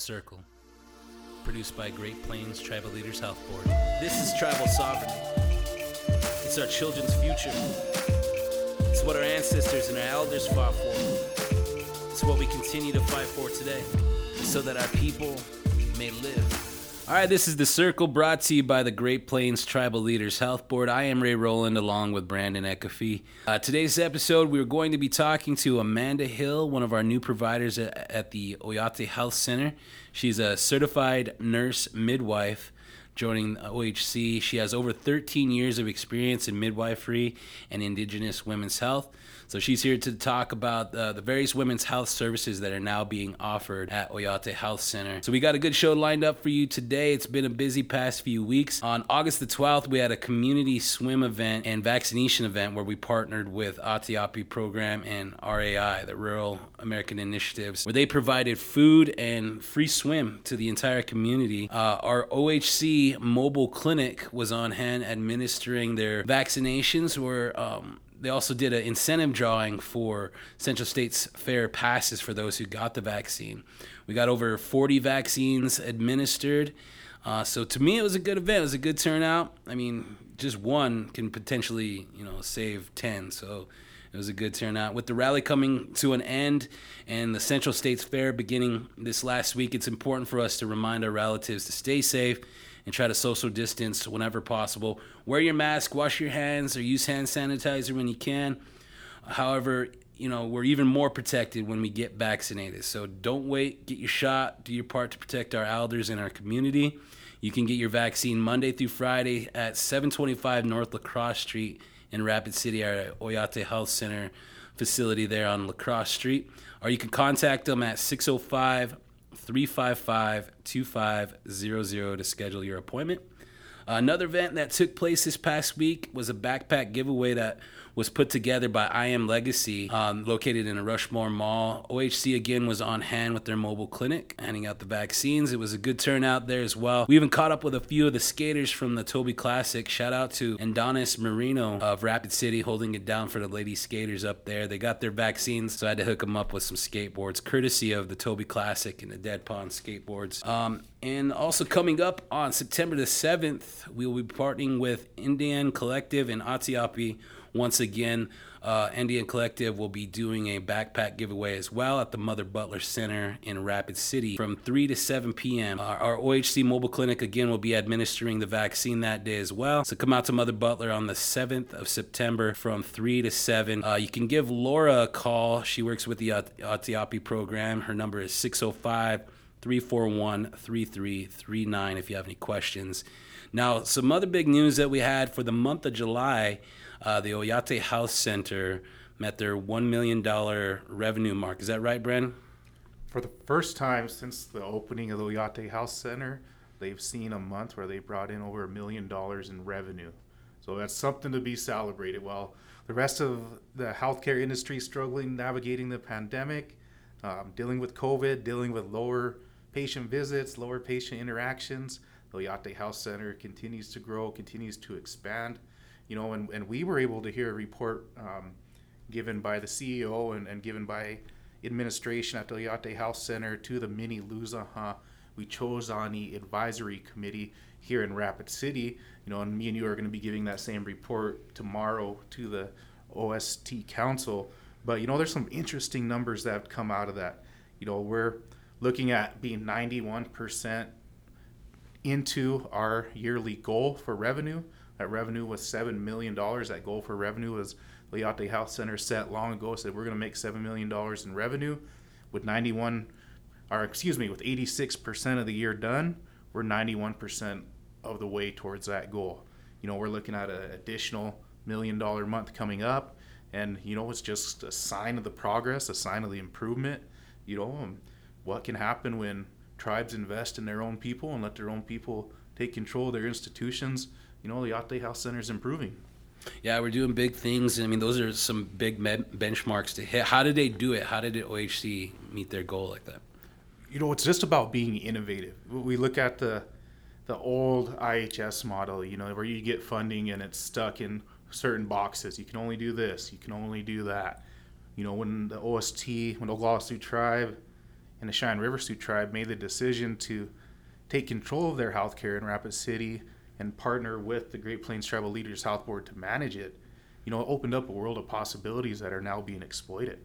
The Circle, produced by Great Plains Tribal Leaders Health Board. This is tribal sovereignty. It's our children's future. It's what our ancestors and our elders fought for. It's what we continue to fight for today, so that our people may live. All right, this is The Circle brought to you by the Great Plains Tribal Leaders Health Board. I am Ray Rowland along with Brandon Ekafi. Uh, today's episode, we're going to be talking to Amanda Hill, one of our new providers at, at the Oyate Health Center. She's a certified nurse midwife joining OHC. She has over 13 years of experience in midwifery and Indigenous women's health. So she's here to talk about uh, the various women's health services that are now being offered at Oyate Health Center. So we got a good show lined up for you today. It's been a busy past few weeks. On August the 12th, we had a community swim event and vaccination event where we partnered with Ateyapi Program and RAI, the Rural American Initiatives, where they provided food and free swim to the entire community. Uh, our OHC mobile clinic was on hand administering their vaccinations where um, they also did an incentive drawing for Central States Fair passes for those who got the vaccine. We got over 40 vaccines administered. Uh, so to me, it was a good event. It was a good turnout. I mean, just one can potentially, you know, save 10. So it was a good turnout. With the rally coming to an end and the Central States Fair beginning this last week, it's important for us to remind our relatives to stay safe and try to social distance whenever possible. Wear your mask, wash your hands, or use hand sanitizer when you can. However, you know, we're even more protected when we get vaccinated. So don't wait, get your shot, do your part to protect our elders and our community. You can get your vaccine Monday through Friday at 725 North Lacrosse Street in Rapid City, our Oyate Health Center facility there on Lacrosse Street. Or you can contact them at 605 355 2500 to schedule your appointment. Another event that took place this past week was a backpack giveaway that was put together by I Am Legacy, um, located in a Rushmore Mall. OHC again was on hand with their mobile clinic, handing out the vaccines. It was a good turnout there as well. We even caught up with a few of the skaters from the Toby Classic. Shout out to Andonis Marino of Rapid City holding it down for the lady skaters up there. They got their vaccines, so I had to hook them up with some skateboards, courtesy of the Toby Classic and the Dead Pond skateboards. Um, and also coming up on September the 7th, we will be partnering with NDN Collective and Ateyapi once again. Uh, NDN Collective will be doing a backpack giveaway as well at the Mother Butler Center in Rapid City from 3 to 7 p.m. Uh, our OHC mobile clinic again will be administering the vaccine that day as well. So come out to Mother Butler on the 7th of September from 3 to 7. Uh, you can give Laura a call. She works with the Ateyapi program. Her number is 605- 341 3339 if you have any questions. Now, some other big news that we had for the month of July uh, the Oyate Health Center met their $1 million revenue mark. Is that right, Bren? For the first time since the opening of the Oyate Health Center, they've seen a month where they brought in over a million dollars in revenue. So that's something to be celebrated. While the rest of the healthcare industry struggling navigating the pandemic, um, dealing with COVID, dealing with lower patient visits, lower patient interactions, the Oyate Health Center continues to grow, continues to expand you know, and, and we were able to hear a report um, given by the CEO and, and given by administration at the Oyate Health Center to the mini Luzaha. We chose on the advisory committee here in Rapid City, you know, and me and you are going to be giving that same report tomorrow to the OST Council. But, you know, there's some interesting numbers that have come out of that. You know, we're looking at being 91% into our yearly goal for revenue. That revenue was seven million dollars. That goal for revenue was Oyate Health Center set long ago. Said we're going to make seven million dollars in revenue. With 91, or excuse me, with 86 percent of the year done, we're 91 percent of the way towards that goal. You know, we're looking at an additional million dollar month coming up, and you know, it's just a sign of the progress, a sign of the improvement. You know, um, what can happen when tribes invest in their own people and let their own people take control of their institutions you know, the Oyate Health Center is improving. Yeah, we're doing big things. I mean, those are some big benchmarks to hit. How did they do it? How did the OHC meet their goal like that? You know, it's just about being innovative. We look at the the old IHS model, you know, where you get funding and it's stuck in certain boxes. You can only do this. You can only do that. You know, when the OST, when the Oglala Sioux Tribe and the Cheyenne River Sioux tribe made the decision to take control of their healthcare in Rapid City and partner with the Great Plains Tribal Leaders Health Board to manage it, you know, it opened up a world of possibilities that are now being exploited.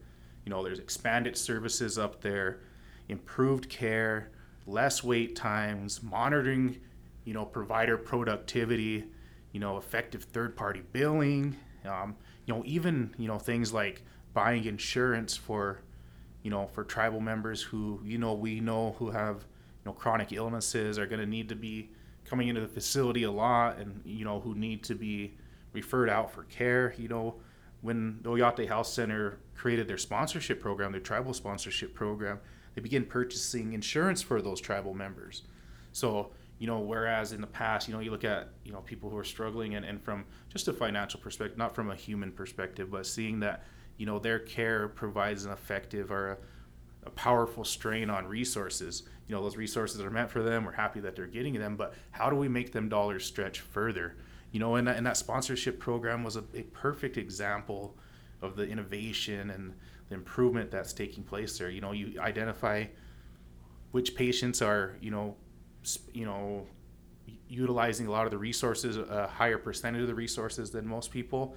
You know, there's expanded services up there, improved care, less wait times, monitoring, you know, provider productivity, you know, effective third-party billing, um, you know, even you know things like buying insurance for, you know, for tribal members who you know we know who have you know chronic illnesses are going to need to be coming into the facility a lot, and you know who need to be referred out for care. You know, when the Oyate Health Center created their sponsorship program, their tribal sponsorship program, they began purchasing insurance for those tribal members. So you know whereas in the past you know you look at you know people who are struggling and, and from just a financial perspective not from a human perspective but seeing that you know their care provides an effective or a, a powerful strain on resources. You know those resources are meant for them. We're happy that they're getting them but how do we make them dollars stretch further? You know and that, and that sponsorship program was a, a perfect example of the innovation and the improvement that's taking place there. You know you identify which patients are you know you know, utilizing a lot of the resources, a higher percentage of the resources than most people.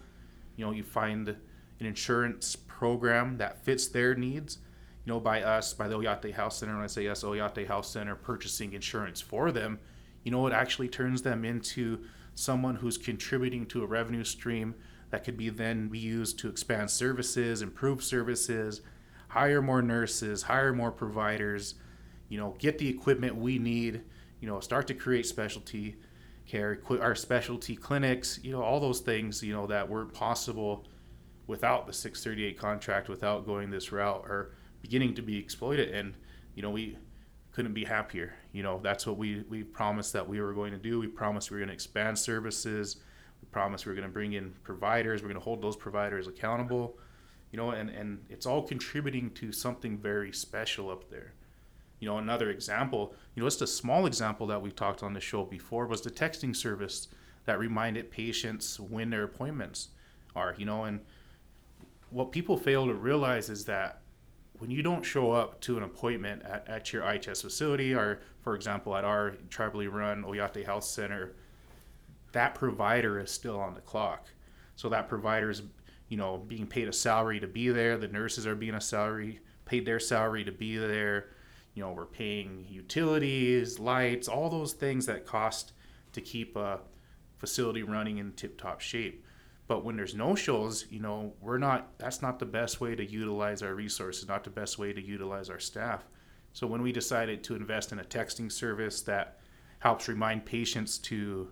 You know, you find an insurance program that fits their needs. You know, by us, by the Oyate Health Center, when I say yes, Oyate Health Center purchasing insurance for them, you know, it actually turns them into someone who's contributing to a revenue stream that could be then be used to expand services, improve services, hire more nurses, hire more providers, you know, get the equipment we need you know, start to create specialty care, our specialty clinics, you know, all those things, you know, that weren't possible without the 638 contract, without going this route, are beginning to be exploited. And, you know, we couldn't be happier. You know, that's what we, we promised that we were going to do. We promised we were going to expand services. We promised we were going to bring in providers. We're going to hold those providers accountable. You know, and, and it's all contributing to something very special up there. You know, another example, you know, just a small example that we talked on the show before was the texting service that reminded patients when their appointments are, you know, and what people fail to realize is that when you don't show up to an appointment at, at your IHS facility or, for example, at our tribally run Oyate Health Center, that provider is still on the clock. So that provider is, you know, being paid a salary to be there. The nurses are being a salary, paid their salary to be there you know, we're paying utilities, lights, all those things that cost to keep a facility running in tip top shape. But when there's no shows, you know, we're not, that's not the best way to utilize our resources, not the best way to utilize our staff. So when we decided to invest in a texting service that helps remind patients to,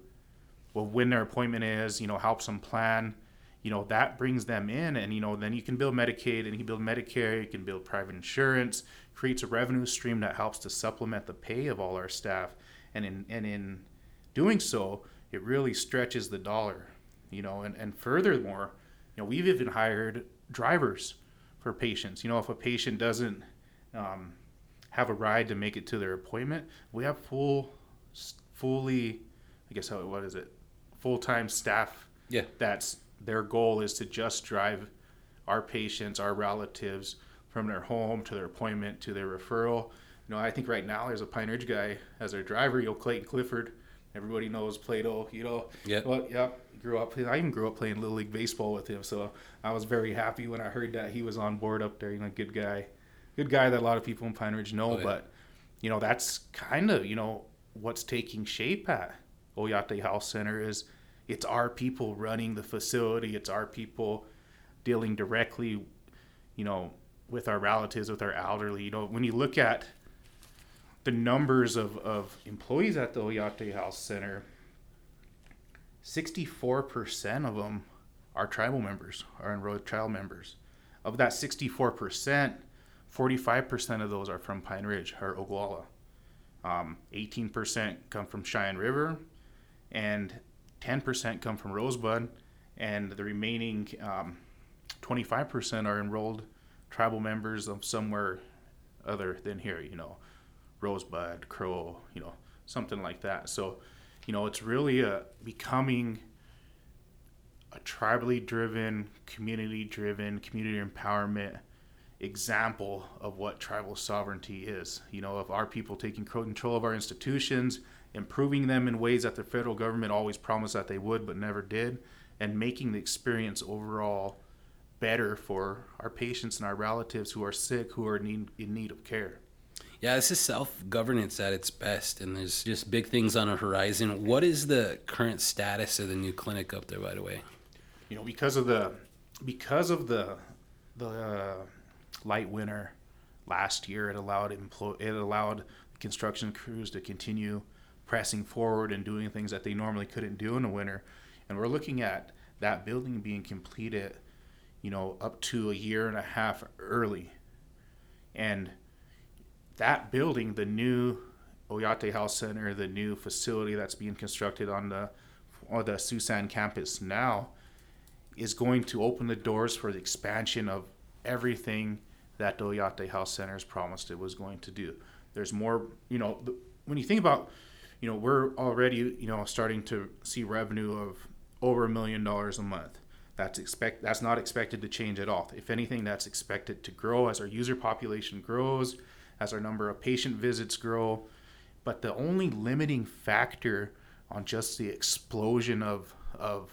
well, when their appointment is, you know, helps them plan, you know, that brings them in and, you know, then you can build Medicaid and you build Medicare, you can build private insurance, creates a revenue stream that helps to supplement the pay of all our staff. And in, and in doing so, it really stretches the dollar, you know, and, and furthermore, you know, we've even hired drivers for patients. You know, if a patient doesn't um, have a ride to make it to their appointment, we have full, fully, I guess how what is it, full time staff. Yeah. That's their goal is to just drive our patients, our relatives from their home to their appointment to their referral. You know, I think right now there's a Pine Ridge guy as their driver, you know, Clayton Clifford. Everybody knows Plato, you know. Yeah. Well, yeah, grew up. I even grew up playing little league baseball with him, so I was very happy when I heard that he was on board up there. You know, good guy, good guy that a lot of people in Pine Ridge know. Oh, yeah. But you know, that's kind of you know what's taking shape at Oyate Health Center is it's our people running the facility. It's our people dealing directly, you know, with our relatives, with our elderly. You know, when you look at the numbers of, of employees at the Oyate House Center, 64% of them are tribal members, are enrolled tribal members. Of that 64%, 45% of those are from Pine Ridge or Oglala. Um, 18% come from Cheyenne River, and 10% come from Rosebud, and the remaining um, 25% are enrolled tribal members of somewhere other than here, you know, Rosebud, Crow, you know, something like that. So, you know, it's really a, becoming a tribally driven, community driven, community empowerment example of what tribal sovereignty is. You know, of our people taking control of our institutions, improving them in ways that the federal government always promised that they would but never did, and making the experience overall better for our patients and our relatives who are sick, who are in need, in need of care. Yeah, this is self governance at its best, and there's just big things on the horizon. What is the current status of the new clinic up there, by the way? You know, because of the because of the the uh, light winter last year, it allowed it allowed construction crews to continue pressing forward and doing things that they normally couldn't do in the winter. And we're looking at that building being completed, you know, up to a year and a half early. And that building, the new Oyate Health Center, the new facility that's being constructed on the on the Sioux San campus now, is going to open the doors for the expansion of everything that the Oyate Health Center has promised it was going to do. There's more, you know, when you think about, you know, we're already, you know, starting to see revenue of over a million dollars a month. That's expect that's not expected to change at all. If anything, that's expected to grow as our user population grows, as our number of patient visits grow. But the only limiting factor on just the explosion of of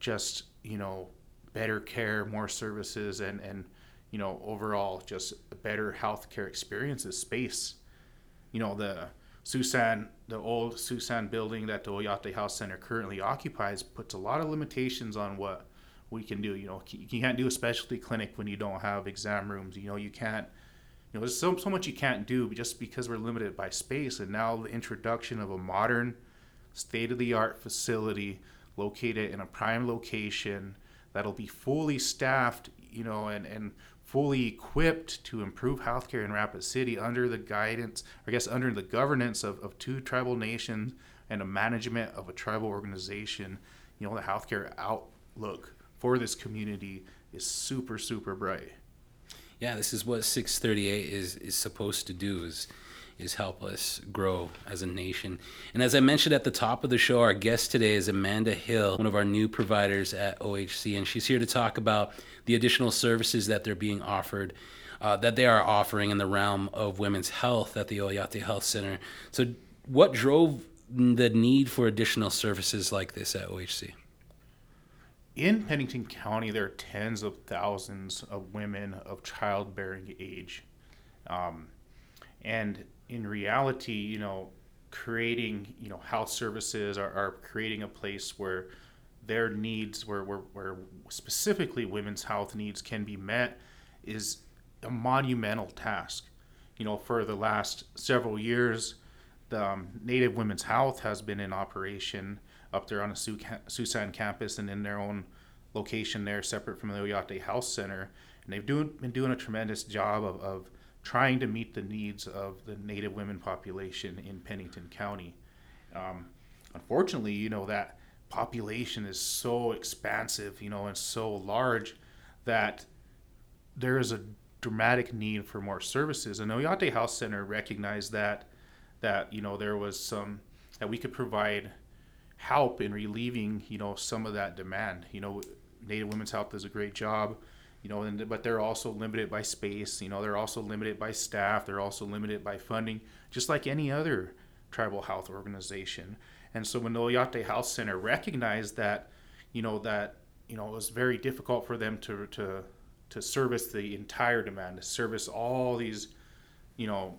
just you know better care, more services, and and you know overall just better healthcare experiences space. You know the Sioux San, the old Sioux San building that the Oyate Health Center currently occupies, puts a lot of limitations on what we can do. You know, you can't do a specialty clinic when you don't have exam rooms. You know, you can't you know, there's so, so much you can't do just because we're limited by space. And now the introduction of a modern, state of the art facility located in a prime location that'll be fully staffed, you know, and, and fully equipped to improve healthcare in Rapid City under the guidance, I guess, under the governance of, of two tribal nations and a management of a tribal organization. You know, the healthcare outlook for this community is super, super bright yeah, this is what 638 is is supposed to do is is help us grow as a nation. And as I mentioned at the top of the show, our guest today is Amanda Hill, one of our new providers at OHC, and she's here to talk about the additional services that they're being offered. Uh, that they are offering in the realm of women's health at the Oyate Health Center. So, what drove the need for additional services like this at OHC? In Pennington County, there are tens of thousands of women of childbearing age. Um, and in reality, you know, creating, you know, health services are, are creating a place where their needs, where, where, where specifically women's health needs can be met, is a monumental task. You know, for the last several years, the um, Native Women's Health has been in operation up there on the Sioux San campus and in their own location there, separate from the Oyate Health Center. And they've doing, been doing a tremendous job of, of trying to meet the needs of the Native women population in Pennington County. Um, unfortunately, you know, that population is so expansive, you know, and so large that there is a dramatic need for more services. And Oyate Health Center recognized that that you know there was some that we could provide help in relieving you know some of that demand. You know native women's health does a great job you know and but they're also limited by space you know they're also limited by staff they're also limited by funding just like any other tribal health organization. And so when the oyate health center recognized that you know that you know it was very difficult for them to to to service the entire demand to service all these you know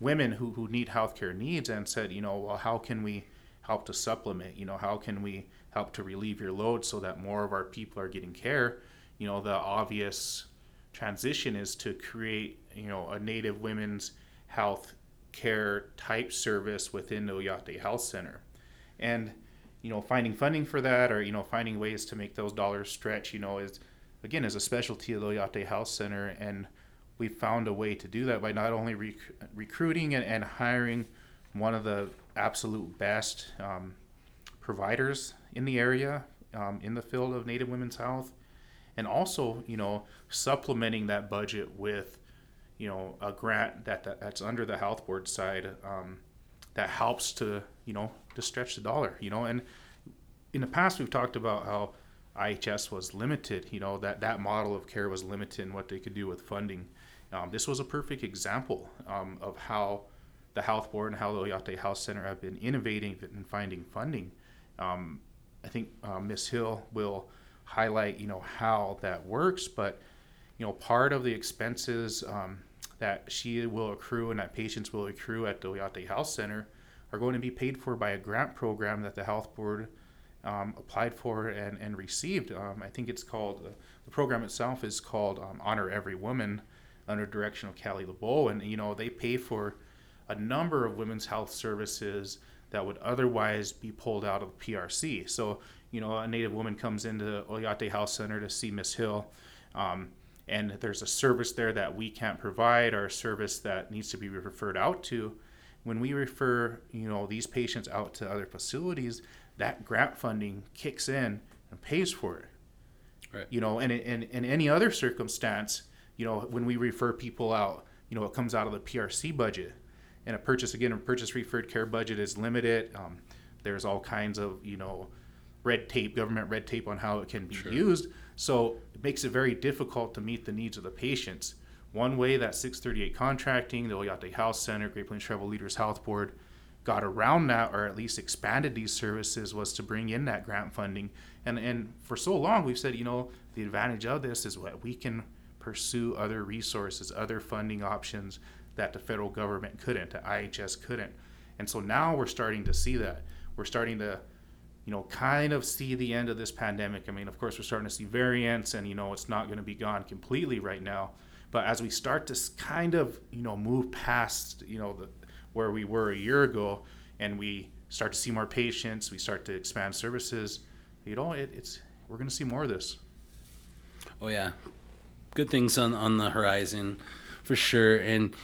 women who, who need healthcare needs and said you know well how can we help to supplement you know how can we help to relieve your load so that more of our people are getting care? You know the obvious transition is to create you know a native women's health care type service within the Oyate Health Center. And you know finding funding for that or you know finding ways to make those dollars stretch you know is again is a specialty of the Oyate Health Center. And we found a way to do that by not only rec- recruiting and, and hiring one of the absolute best um, providers in the area um, in the field of Native women's health, and also you know supplementing that budget with you know a grant that, that that's under the health board side um, that helps to you know to stretch the dollar you know and in the past we've talked about how IHS was limited. You know that that model of care was limited in what they could do with funding. Um, this was a perfect example um, of how the health board and how the Oyate Health Center have been innovating and finding funding. Um, I think uh, Ms. Hill will highlight, you know, how that works, but you know, part of the expenses um, that she will accrue and that patients will accrue at the Oyate Health Center are going to be paid for by a grant program that the health board um, applied for and, and received. Um, I think it's called, uh, the program itself is called um, Honor Every Woman under direction of Callie LeBeau. And, you know, they pay for a number of women's health services that would otherwise be pulled out of the PRC. So, you know, a Native woman comes into Oyate Health Center to see Miss Hill. Um, and there's a service there that we can't provide or a service that needs to be referred out to when we refer you know these patients out to other facilities that grant funding kicks in and pays for it right. you know and in, in any other circumstance you know when we refer people out you know it comes out of the prc budget and a purchase again a purchase referred care budget is limited um, there's all kinds of you know red tape government red tape on how it can be sure. used so it makes it very difficult to meet the needs of the patients one way that 638 contracting, the Oyate Health Center, Great Plains Tribal Leaders Health Board got around that or at least expanded these services was to bring in that grant funding. And and for so long we've said, you know, the advantage of this is what we can pursue other resources, other funding options that the federal government couldn't, the IHS couldn't. And so now we're starting to see that. We're starting to you know, kind of see the end of this pandemic. I mean, of course, we're starting to see variants, and you know, it's not going to be gone completely right now. But as we start to kind of, you know, move past, you know, the, where we were a year ago, and we start to see more patients, we start to expand services, you know, it, it's we're going to see more of this. Oh yeah, good things on on the horizon, for sure. And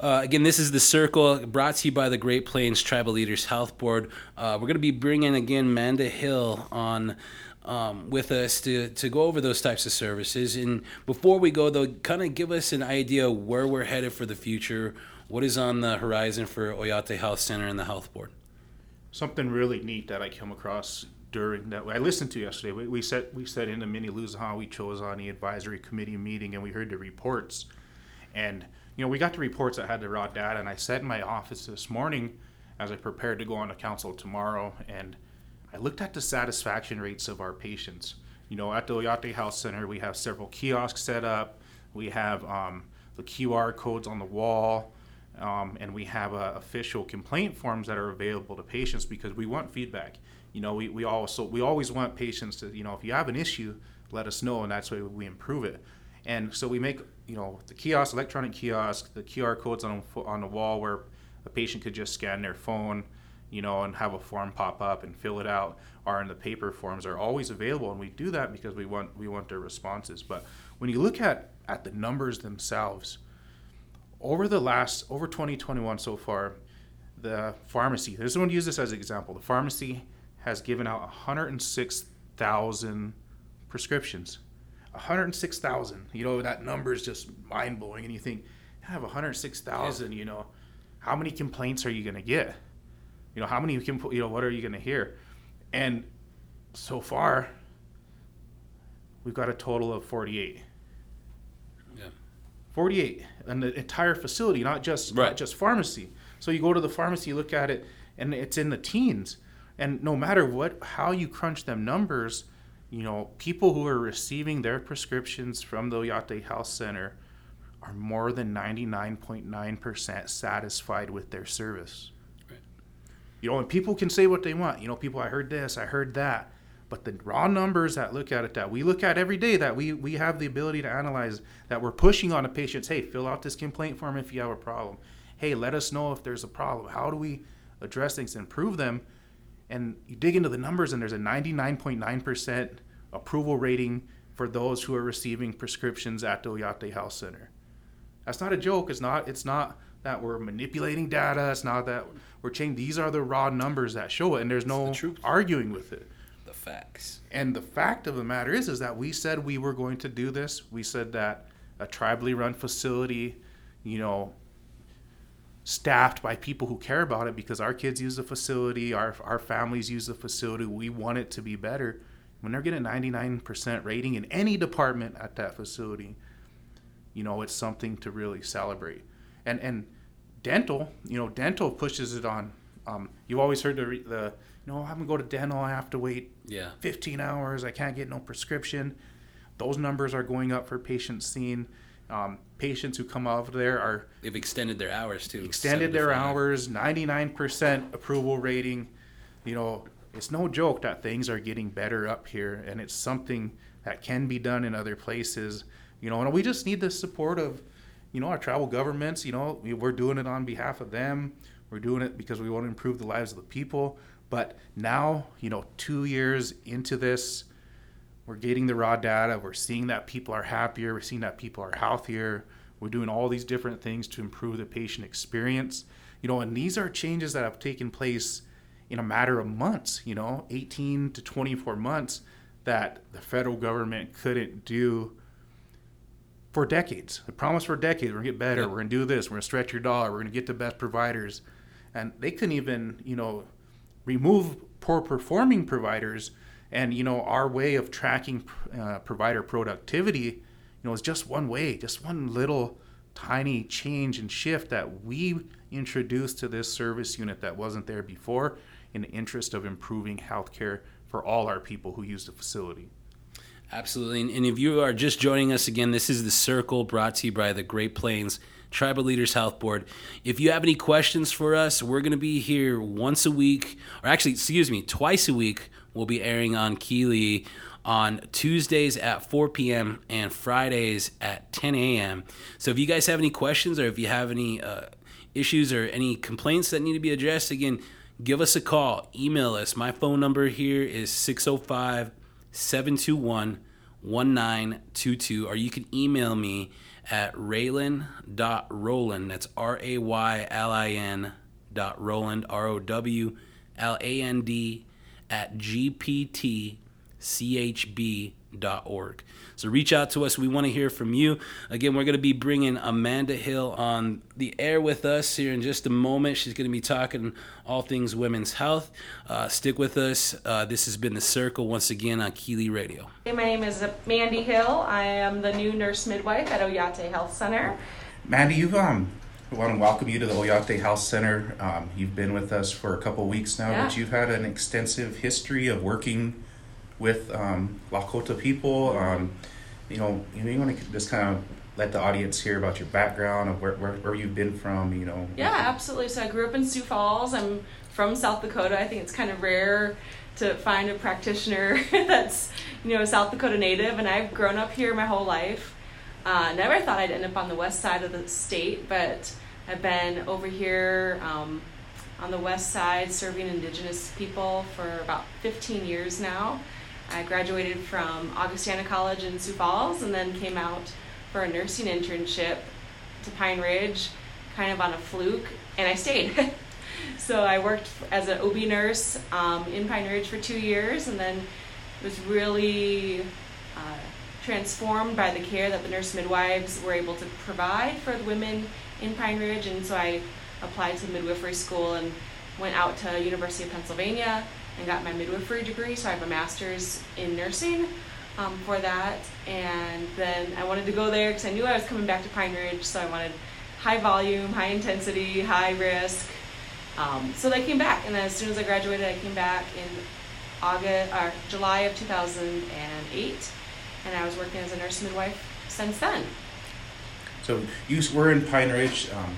uh, again, this is the circle brought to you by the Great Plains Tribal Leaders Health Board. Uh, we're going to be bringing again Manda Hill on um, with us to, to go over those types of services. And before we go, though, kind of give us an idea where we're headed for the future. What is on the horizon for Oyate Health Center and the Health Board? Something really neat that I came across during that I listened to yesterday. We, we sat we sat in the Mni Luzahan Wicozani the advisory committee meeting, and we heard the reports. And you know, we got the reports that had the raw data. And I sat in my office this morning as I prepared to go on to council tomorrow, and I looked at the satisfaction rates of our patients. You know, at the Oyate Health Center, we have several kiosks set up. We have um, the QR codes on the wall, um, and we have uh, official complaint forms that are available to patients because we want feedback. You know, we, we also we always want patients to you know if you have an issue, let us know, and that's why we improve it. And so we make you know the kiosk, electronic kiosk, the QR codes on on the wall where a patient could just scan their phone you know, and have a form pop up and fill it out, are in the paper forms are always available, and we do that because we want we want their responses. But when you look at at the numbers themselves, over the last over 2021 so far, the pharmacy. I just want to use this as an example. The pharmacy has given out 106,000 prescriptions. 106,000. You know that number is just mind blowing, and you think, I have 106,000. You know, how many complaints are you going to get? You know, how many you can put, you know, what are you going to hear? And so far, we've got a total of 48. Yeah. 48 and the entire facility, not just right. not just pharmacy. So you go to the pharmacy, look at it, and it's in the teens. And no matter what, how you crunch them numbers, you know, people who are receiving their prescriptions from the Oyate Health Center are more than 99.9% satisfied with their service. You know, and people can say what they want. You know, people, I heard this, I heard that. But the raw numbers that look at it, that we look at every day, that we, we have the ability to analyze, that we're pushing on the patients, hey, fill out this complaint form if you have a problem. Hey, let us know if there's a problem. How do we address things and improve them? And you dig into the numbers, and there's a 99.9% approval rating for those who are receiving prescriptions at the Oyate Health Center. That's not a joke. It's not. It's not that we're manipulating data. It's not that we're changing. These are the raw numbers that show it, and there's no the arguing with it. The facts. And the fact of the matter is, is that we said we were going to do this. We said that a tribally run facility, you know, staffed by people who care about it because our kids use the facility, our our families use the facility. We want it to be better. when they're getting 99% rating in any department at that facility, you know, it's something to really celebrate. And and dental, you know, dental pushes it on. Um, you've always heard the, the you know, I'm gonna go to dental. I have to wait Yeah. 15 hours. I can't get no prescription. Those numbers are going up for patients seen. Um, patients who come out of there are They've extended their hours too. extended their hours, 99% approval rating. You know, it's no joke that things are getting better up here, and it's something that can be done in other places. You know, and we just need the support of, you know, our tribal governments. You know, we're doing it on behalf of them. We're doing it because we want to improve the lives of the people. But now, you know, two years into this, we're getting the raw data. We're seeing that people are happier. We're seeing that people are healthier. We're doing all these different things to improve the patient experience. You know, and these are changes that have taken place in a matter of months, you know, 18 to 24 months that the federal government couldn't do for decades. The promise for decades, we're gonna get better, we're gonna do this, we're gonna stretch your dollar, we're gonna get the best providers. And they couldn't even, you know, remove poor performing providers and you know our way of tracking uh, provider productivity you know is just one way just one little tiny change and shift that we introduced to this service unit that wasn't there before in the interest of improving healthcare for all our people who use the facility Absolutely. And, if you are just joining us again, this is The Circle brought to you by the Great Plains Tribal Leaders Health Board. If you have any questions for us, we're going to be here once a week, or actually, excuse me, twice a week. We'll be airing on KILI on Tuesdays at 4 p.m. and Fridays at 10 a.m. So if you guys have any questions or if you have any uh, issues or any complaints that need to be addressed, again, give us a call, email us. My phone number here is 605 721 1922, or you can email me at raylin.rowland. That's R A Y L I N dot Rowland, R O W L A N D, at gptchb.org. So reach out to us. We want to hear from you. Again, we're going to be bringing Amanda Hill on the air with us here in just a moment. She's going to be talking all things women's health. Uh, stick with us. Uh, this has been The Circle once again on KILI Radio. Hey, my name is Mandy Hill. I am the new nurse midwife at Oyate Health Center. Mandy, you've um, we want to welcome you to the Oyate Health Center. Um, you've been with us for a couple weeks now, Yeah. but you've had an extensive history of working with um, Lakota people. Um, you know, you, know, you want to just kind of let the audience hear about your background of where, where, where you've been from. You know. Yeah, absolutely. So I grew up in Sioux Falls. I'm from South Dakota. I think it's kind of rare to find a practitioner that's, you know, a South Dakota native, and I've grown up here my whole life. Uh, never thought I'd end up on the west side of the state, but I've been over here um, on the west side serving Indigenous people for about 15 years now. I graduated from Augustana College in Sioux Falls and then came out for a nursing internship to Pine Ridge, kind of on a fluke, and I stayed. so I worked as an OB nurse um, in Pine Ridge for two years, and then was really uh, transformed by the care that the nurse midwives were able to provide for the women in Pine Ridge, and so I applied to midwifery school and went out to University of Pennsylvania and got my midwifery degree. So I have a master's in nursing um, for that, and then I wanted to go there because I knew I was coming back to Pine Ridge, so I wanted high volume, high intensity, high risk. Um, so I came back, and as soon as I graduated, I came back in August or July of 2008, and I was working as a nurse midwife since then. So you were in Pine Ridge um,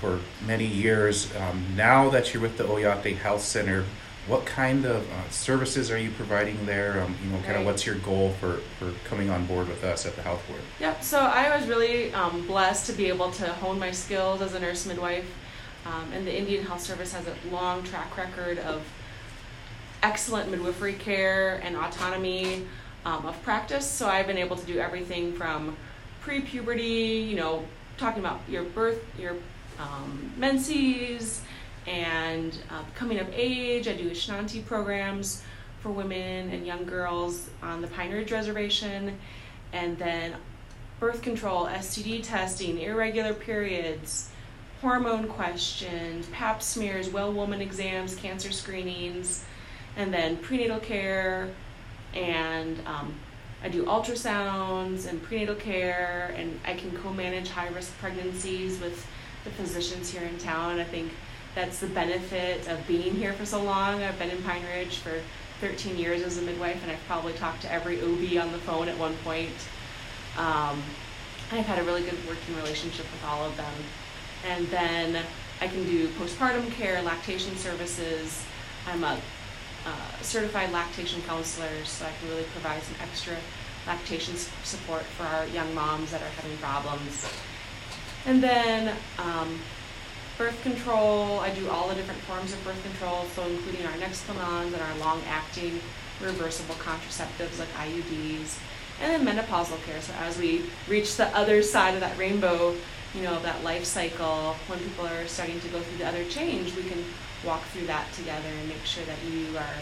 for many years. Um, now that you're with the Oyate Health Center, what kind of uh, services are you providing there? Um, you know, kind of what's your goal for, for coming on board with us at the Health Board? Yep. So I was really um, blessed to be able to hone my skills as a nurse midwife, um, and the Indian Health Service has a long track record of excellent midwifery care and autonomy um, of practice. So I've been able to do everything from pre-puberty, you know, talking about your birth, your um, menses, and uh, coming of age. I do Isnati programs for women and young girls on the Pine Ridge Reservation, and then birth control, STD testing, irregular periods, hormone questions, pap smears, well woman exams, cancer screenings, and then prenatal care, and um, I do ultrasounds and prenatal care, and I can co-manage high-risk pregnancies with the physicians here in town. I think that's the benefit of being here for so long. I've been in Pine Ridge for 13 years as a midwife, and I've probably talked to every OB on the phone at one point. Um, I've had a really good working relationship with all of them. And then I can do postpartum care, lactation services. I'm a uh, certified lactation counselors so I can really provide some extra lactation support for our young moms that are having problems. And then um, birth control, I do all the different forms of birth control, so including our Nexplanon and our long-acting reversible contraceptives like IUDs, and then menopausal care. So as we reach the other side of that rainbow, you know, that life cycle, when people are starting to go through the other change, we can walk through that together and make sure that you are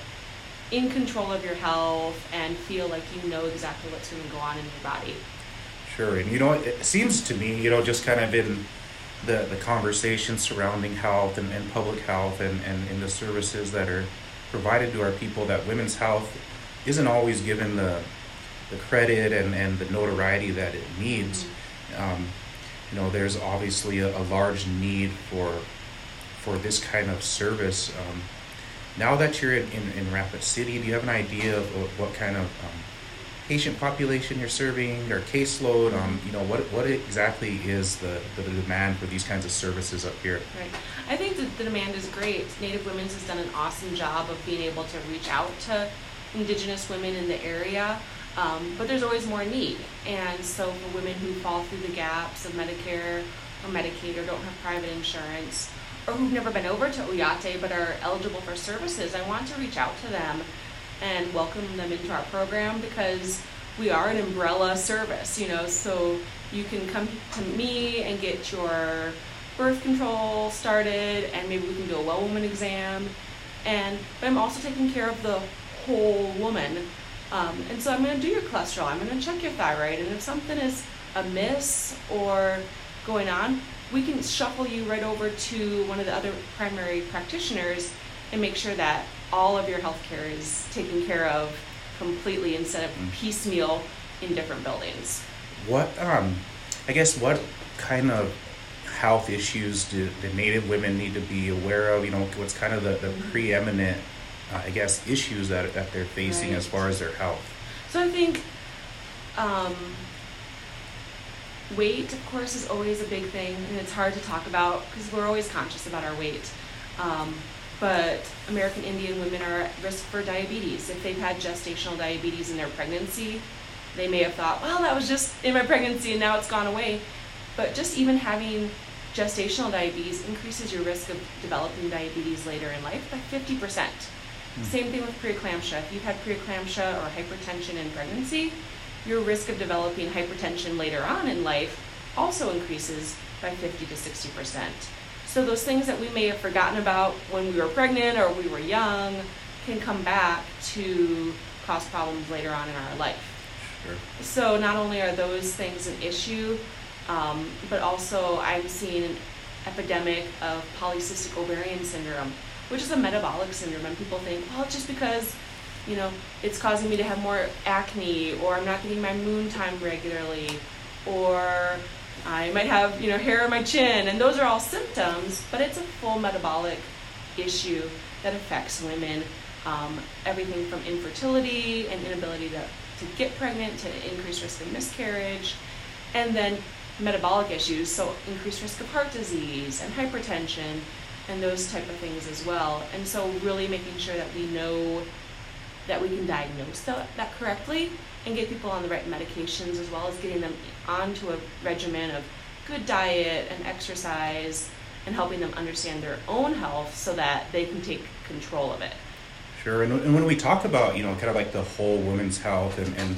in control of your health and feel like you know exactly what's going to go on in your body. Sure, and you know, it seems to me, you know, just kind of in the, the conversation surrounding health and, and public health and, and, and the services that are provided to our people that women's health isn't always given the, the credit and, and the notoriety that it needs. Mm-hmm. Um, you know, there's obviously a, a, large need for for this kind of service. Um, now that you're in, in, Rapid City, do you have an idea of, of what kind of um, patient population you're serving or caseload? Um, you know, what what exactly is the, the demand for these kinds of services up here? Right. I think that the demand is great. Native Women's has done an awesome job of being able to reach out to Indigenous women in the area. Um, but there's always more need. And so for women who fall through the gaps of Medicare or Medicaid or don't have private insurance, or who've never been over to Oyate but are eligible for services, I want to reach out to them and welcome them into our program because we are an umbrella service, you know, so you can come to me and get your birth control started and maybe we can do a well woman exam. And but I'm also taking care of the whole woman um, and so I'm going to do your cholesterol. I'm going to check your thyroid. And if something is amiss or going on, we can shuffle you right over to one of the other primary practitioners and make sure that all of your health care is taken care of completely instead of mm. piecemeal in different buildings. What, um, I guess, what kind of health issues do the Native women need to be aware of? You know, what's kind of the, the mm-hmm. preeminent uh, I guess, issues that, that they're facing right. as far as their health. So I think um, weight, of course, is always a big thing, and it's hard to talk about because we're always conscious about our weight. Um, but American Indian women are at risk for diabetes. If they've had gestational diabetes in their pregnancy, they may have thought, well, that was just in my pregnancy and now it's gone away. But just even having gestational diabetes increases your risk of developing diabetes later in life by 50%. Mm. Same thing with preeclampsia. If you've had preeclampsia or hypertension in pregnancy, your risk of developing hypertension later on in life also increases by 50 to 60 percent. So those things that we may have forgotten about when we were pregnant or we were young can come back to cause problems later on in our life. Sure. So not only are those things an issue, um, but also I'm seeing an epidemic of polycystic ovarian syndrome which is a metabolic syndrome. And people think, well, it's just because, you know, it's causing me to have more acne, or I'm not getting my moon time regularly, or I might have, you know, hair on my chin. And those are all symptoms, but it's a full metabolic issue that affects women. Um, everything from infertility and inability to, to get pregnant to increased risk of miscarriage, and then metabolic issues, so increased risk of heart disease and hypertension and those type of things as well. And so really making sure that we know that we can diagnose that, that correctly and get people on the right medications as well as getting them onto a regimen of good diet and exercise and helping them understand their own health so that they can take control of it. Sure. And, and when we talk about, you know, kind of like the whole woman's health and, and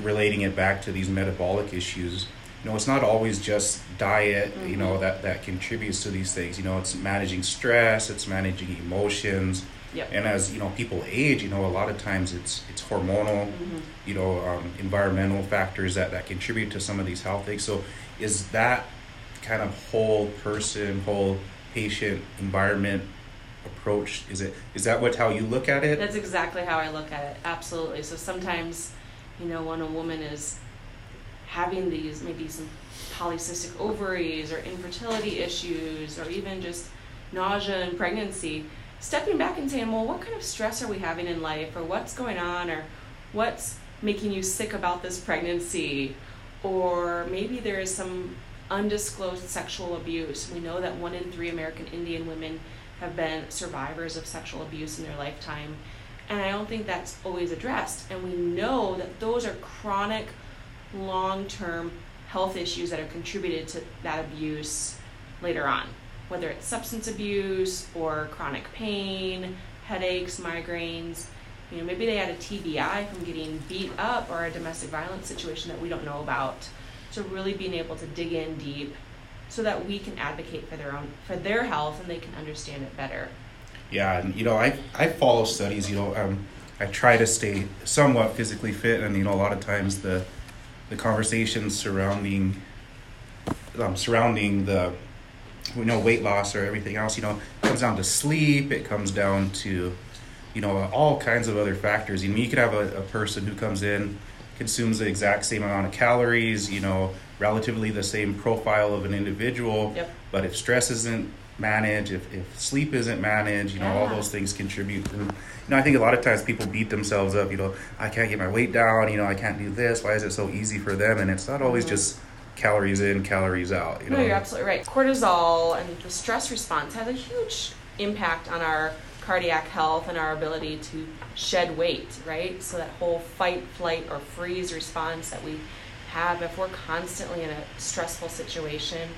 relating it back to these metabolic issues, you know, it's not always just diet, mm-hmm. you know, that, that contributes to these things. You know, it's managing stress, it's managing emotions. Yep. And as, you know, people age, you know, a lot of times it's it's hormonal, mm-hmm. you know, um, environmental factors that, that contribute to some of these health things. So is that kind of whole person, whole patient environment approach? Is it is that what how you look at it? That's exactly how I look at it. Absolutely. So sometimes, you know, when a woman is having these maybe some polycystic ovaries or infertility issues or even just nausea and pregnancy, stepping back and saying, well, what kind of stress are we having in life or what's going on or what's making you sick about this pregnancy or maybe there is some undisclosed sexual abuse. We know that one in three American Indian women have been survivors of sexual abuse in their lifetime. And I don't think that's always addressed. And we know that those are chronic, long term health issues that are contributed to that abuse later on, whether it's substance abuse or chronic pain, headaches, migraines. You know, maybe they had a TBI from getting beat up or a domestic violence situation that we don't know about. So really being able to dig in deep so that we can advocate for their own for their health and they can understand it better. Yeah, and you know, I I follow studies. You know, um, I try to stay somewhat physically fit, and you know, a lot of times the the conversations surrounding um, surrounding the you know weight loss or everything else, you know, comes down to sleep. It comes down to you know all kinds of other factors. You know, you could have a, a person who comes in consumes the exact same amount of calories. You know, relatively the same profile of an individual. Yep. But if stress isn't managed, if, if sleep isn't managed, you know, all those things contribute. And, you know, I think a lot of times people beat themselves up, you know, I can't get my weight down, you know, I can't do this. Why is it so easy for them? And it's not always Mhm. just calories in, calories out, you know. No, you're absolutely right. Cortisol and the stress response has a huge impact on our cardiac health and our ability to shed weight, right? So that whole fight, flight, or freeze response that we have if we're constantly in a stressful situation,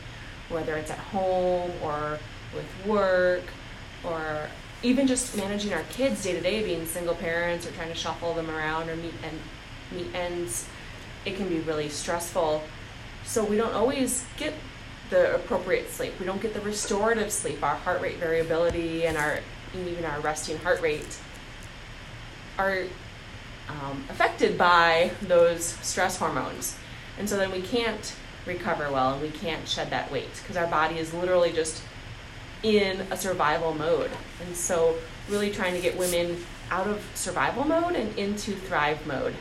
whether it's at home or with work or even just managing our kids day to day, being single parents or trying to shuffle them around or meet and meet ends, it can be really stressful. So we don't always get the appropriate sleep. We don't get the restorative sleep. Our heart rate variability and our even our resting heart rate are um, affected by those stress hormones, and so then we can't recover well and we can't shed that weight because our body is literally just in a survival mode. And so, really trying to get women out of survival mode and into thrive mode.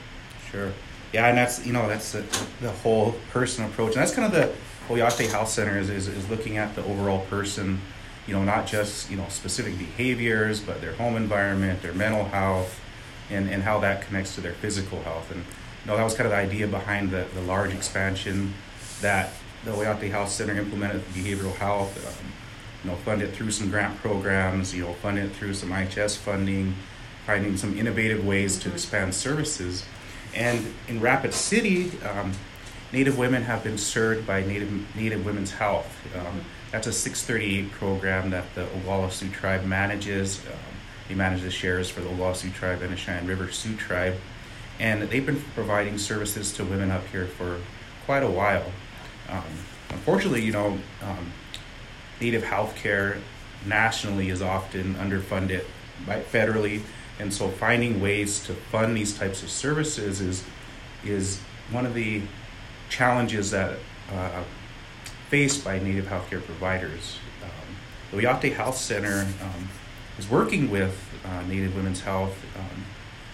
Sure. Yeah, and that's you know that's the, the whole person approach, and that's kind of the Oyate Health Center is, is is looking at the overall person, you know, not just you know specific behaviors, but their home environment, their mental health, and and how that connects to their physical health. And you know that was kind of the idea behind the the large expansion that the Oyate Health Center implemented behavioral health. Um, you know, fund it through some grant programs. You know, fund it through some IHS funding, finding some innovative ways to expand services. And in Rapid City, um, Native women have been served by Native Native Women's Health. Um, that's a 638 program that the Oglala Sioux tribe manages. Um, they manage the shares for the Oglala Sioux tribe and the Cheyenne River Sioux tribe, and they've been providing services to women up here for quite a while. Um, unfortunately, you know, um, Native healthcare nationally is often underfunded by federally, and so finding ways to fund these types of services is is one of the challenges that uh, faced by Native healthcare providers. Um, the Oyate Health Center um, is working with uh, Native Women's Health um,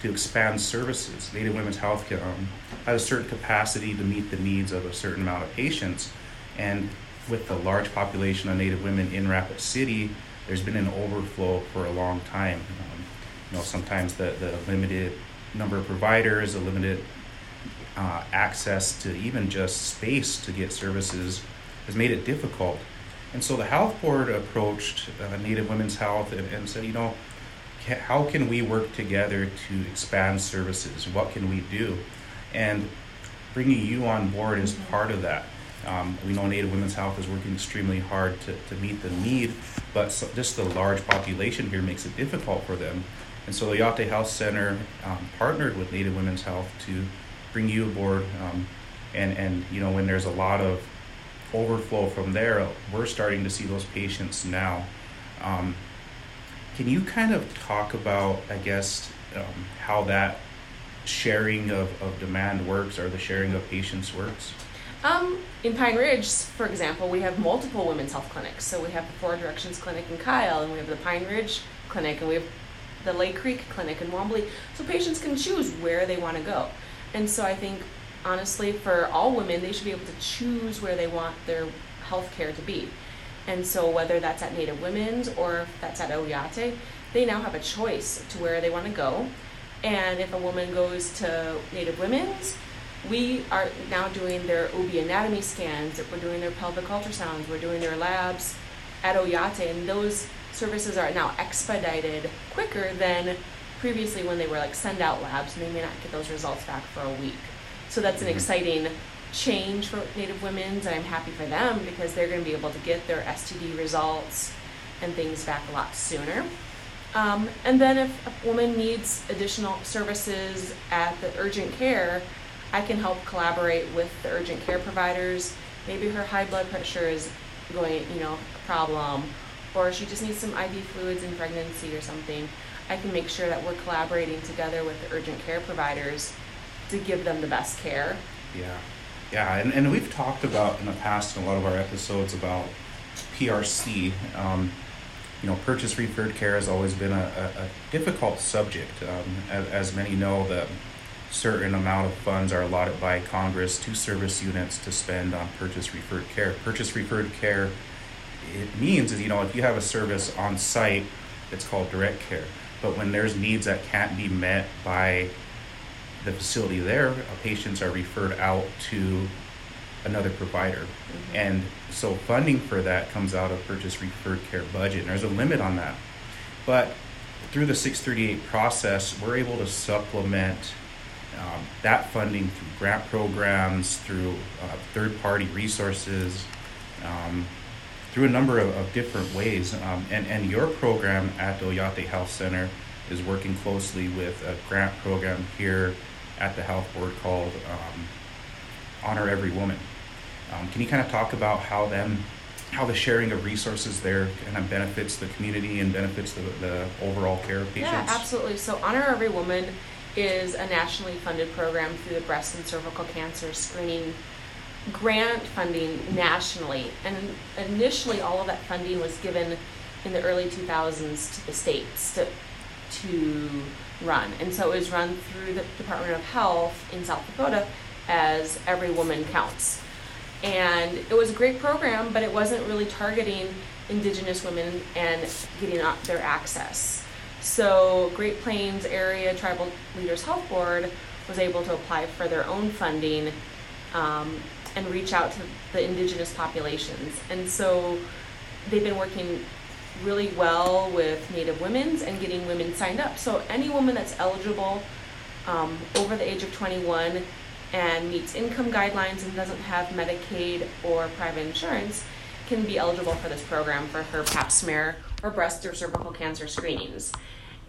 to expand services. Native Women's Health um, has a certain capacity to meet the needs of a certain amount of patients, and with the large population of Native women in Rapid City, there's been an overflow for a long time. You know, sometimes the, the limited number of providers, the limited uh, access to even just space to get services has made it difficult. And so the health board approached uh, Native Women's Health and, and said, you know, ca- how can we work together to expand services? What can we do? And bringing you on board is part of that. Um, we know Native Women's Health is working extremely hard to, to meet the need, but so, just the large population here makes it difficult for them. And so the Oyate Health Center um, partnered with Native Women's Health to bring you aboard. Um, and, and, you know, when there's a lot of overflow from there, we're starting to see those patients now. Um, can you kind of talk about, I guess, um, how that sharing of, of demand works or the sharing of patients works? Um, in Pine Ridge, for example, we have multiple women's health clinics. So we have the Four Directions Clinic in Kyle, and we have the Pine Ridge Clinic, and we have the Lake Creek Clinic in Wanblee. So patients can choose where they want to go. And so I think, honestly, for all women, they should be able to choose where they want their health care to be. And so whether that's at Native Women's or that's at Oyate, they now have a choice to where they want to go. And if a woman goes to Native Women's, we are now doing their OB anatomy scans, we're doing their pelvic ultrasounds, we're doing their labs at Oyate, and those services are now expedited quicker than previously when they were like send out labs and they may not get those results back for a week. So that's an Mhm. exciting change for Native Women's, and I'm happy for them because they're going to be able to get their STD results and things back a lot sooner. Um, and then if a woman needs additional services at the urgent care, I can help collaborate with the urgent care providers. Maybe her high blood pressure is going, you know, a problem, or she just needs some IV fluids in pregnancy or something. I can make sure that we're collaborating together with the urgent care providers to give them the best care. Yeah, yeah, and, and we've talked about in the past in a lot of our episodes about PRC. Um, you know, purchase referred care has always been a, a, a difficult subject. Um, as, as many know, the certain amount of funds are allotted by Congress to service units to spend on purchase referred care. Purchase referred care, it means is you know if you have a service on site, it's called direct care. But when there's needs that can't be met by the facility there, uh, patients are referred out to another provider. And so funding for that comes out of purchase referred care budget. And there's a limit on that. But through the 638 process, we're able to supplement um, that funding through grant programs, through uh, third party resources, um, through a number of, of different ways. Um, and, and your program at Oyate Health Center is working closely with a grant program here at the health board called um, Honor Every Woman. Um, can you kind of talk about how them, how the sharing of resources there kind of benefits the community and benefits the, the overall care of patients? Yeah, absolutely. So Honor Every Woman is a nationally funded program through the breast and cervical cancer screening grant funding nationally. And initially, all of that funding was given in the early 2000s to the states to, to run. And so it was run through the Department of Health in South Dakota as Every Woman Counts. And it was a great program, but it wasn't really targeting Indigenous women and getting their access. So Great Plains Area Tribal Leaders Health Board was able to apply for their own funding um, and reach out to the indigenous populations. And so they've been working really well with Native women's and getting women signed up. So any woman that's eligible um, over the age of 21 and meets income guidelines and doesn't have Medicaid or private insurance can be eligible for this program for her pap smear or breast or cervical cancer screenings.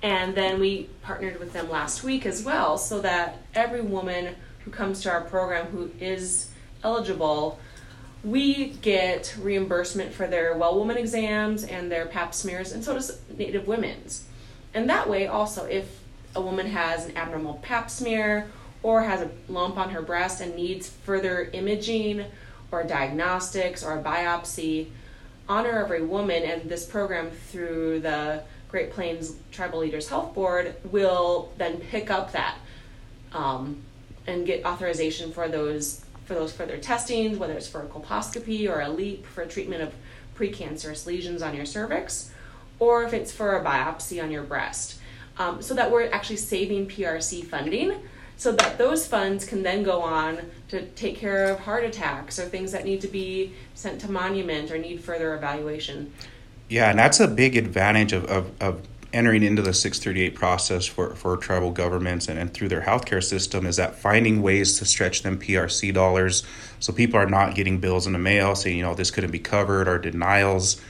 And then we partnered with them last week as well so that every woman who comes to our program who is eligible, we get reimbursement for their well woman exams and their pap smears, and so does Native women's. And that way, also, if a woman has an abnormal pap smear or has a lump on her breast and needs further imaging or diagnostics or a biopsy, Honor Every Woman and this program through the Great Plains Tribal Leaders Health Board will then pick up that um, and get authorization for those for those further testings, whether it's for a colposcopy or a LEEP for treatment of precancerous lesions on your cervix, or if it's for a biopsy on your breast. Um, so that we're actually saving PRC funding so that those funds can then go on to take care of heart attacks or things that need to be sent to monument or need further evaluation. Yeah, and that's a big advantage of, of, of entering into the 638 process for, for tribal governments and, and through their healthcare system is that finding ways to stretch them PRC dollars so people are not getting bills in the mail saying, you know, this couldn't be covered or denials,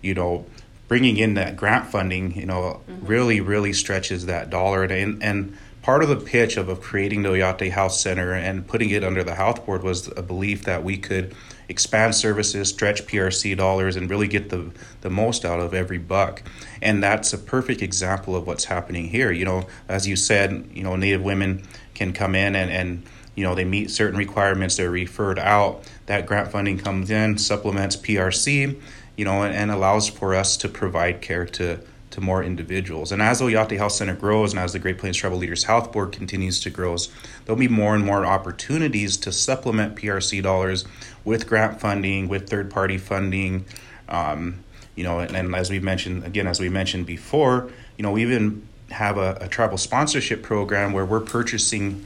you know, bringing in that grant funding, you know, mm-hmm. really, really stretches that dollar. And, and part of the pitch of, of creating the Oyate Health Center and putting it under the health board was a belief that we could expand services, stretch PRC dollars, and really get the, the most out of every buck. And that's a perfect example of what's happening here. You know, as you said, you know, Native women can come in and, and you know they meet certain requirements they're referred out that grant funding comes in supplements prc you know and, and allows for us to provide care to to more individuals. And as oyate health center grows and as the great plains tribal leaders health board continues to grow there'll be more and more opportunities to supplement prc dollars with grant funding with third party funding. Um, you know and, and as we mentioned again as we mentioned before you know we even have a, a tribal sponsorship program where we're purchasing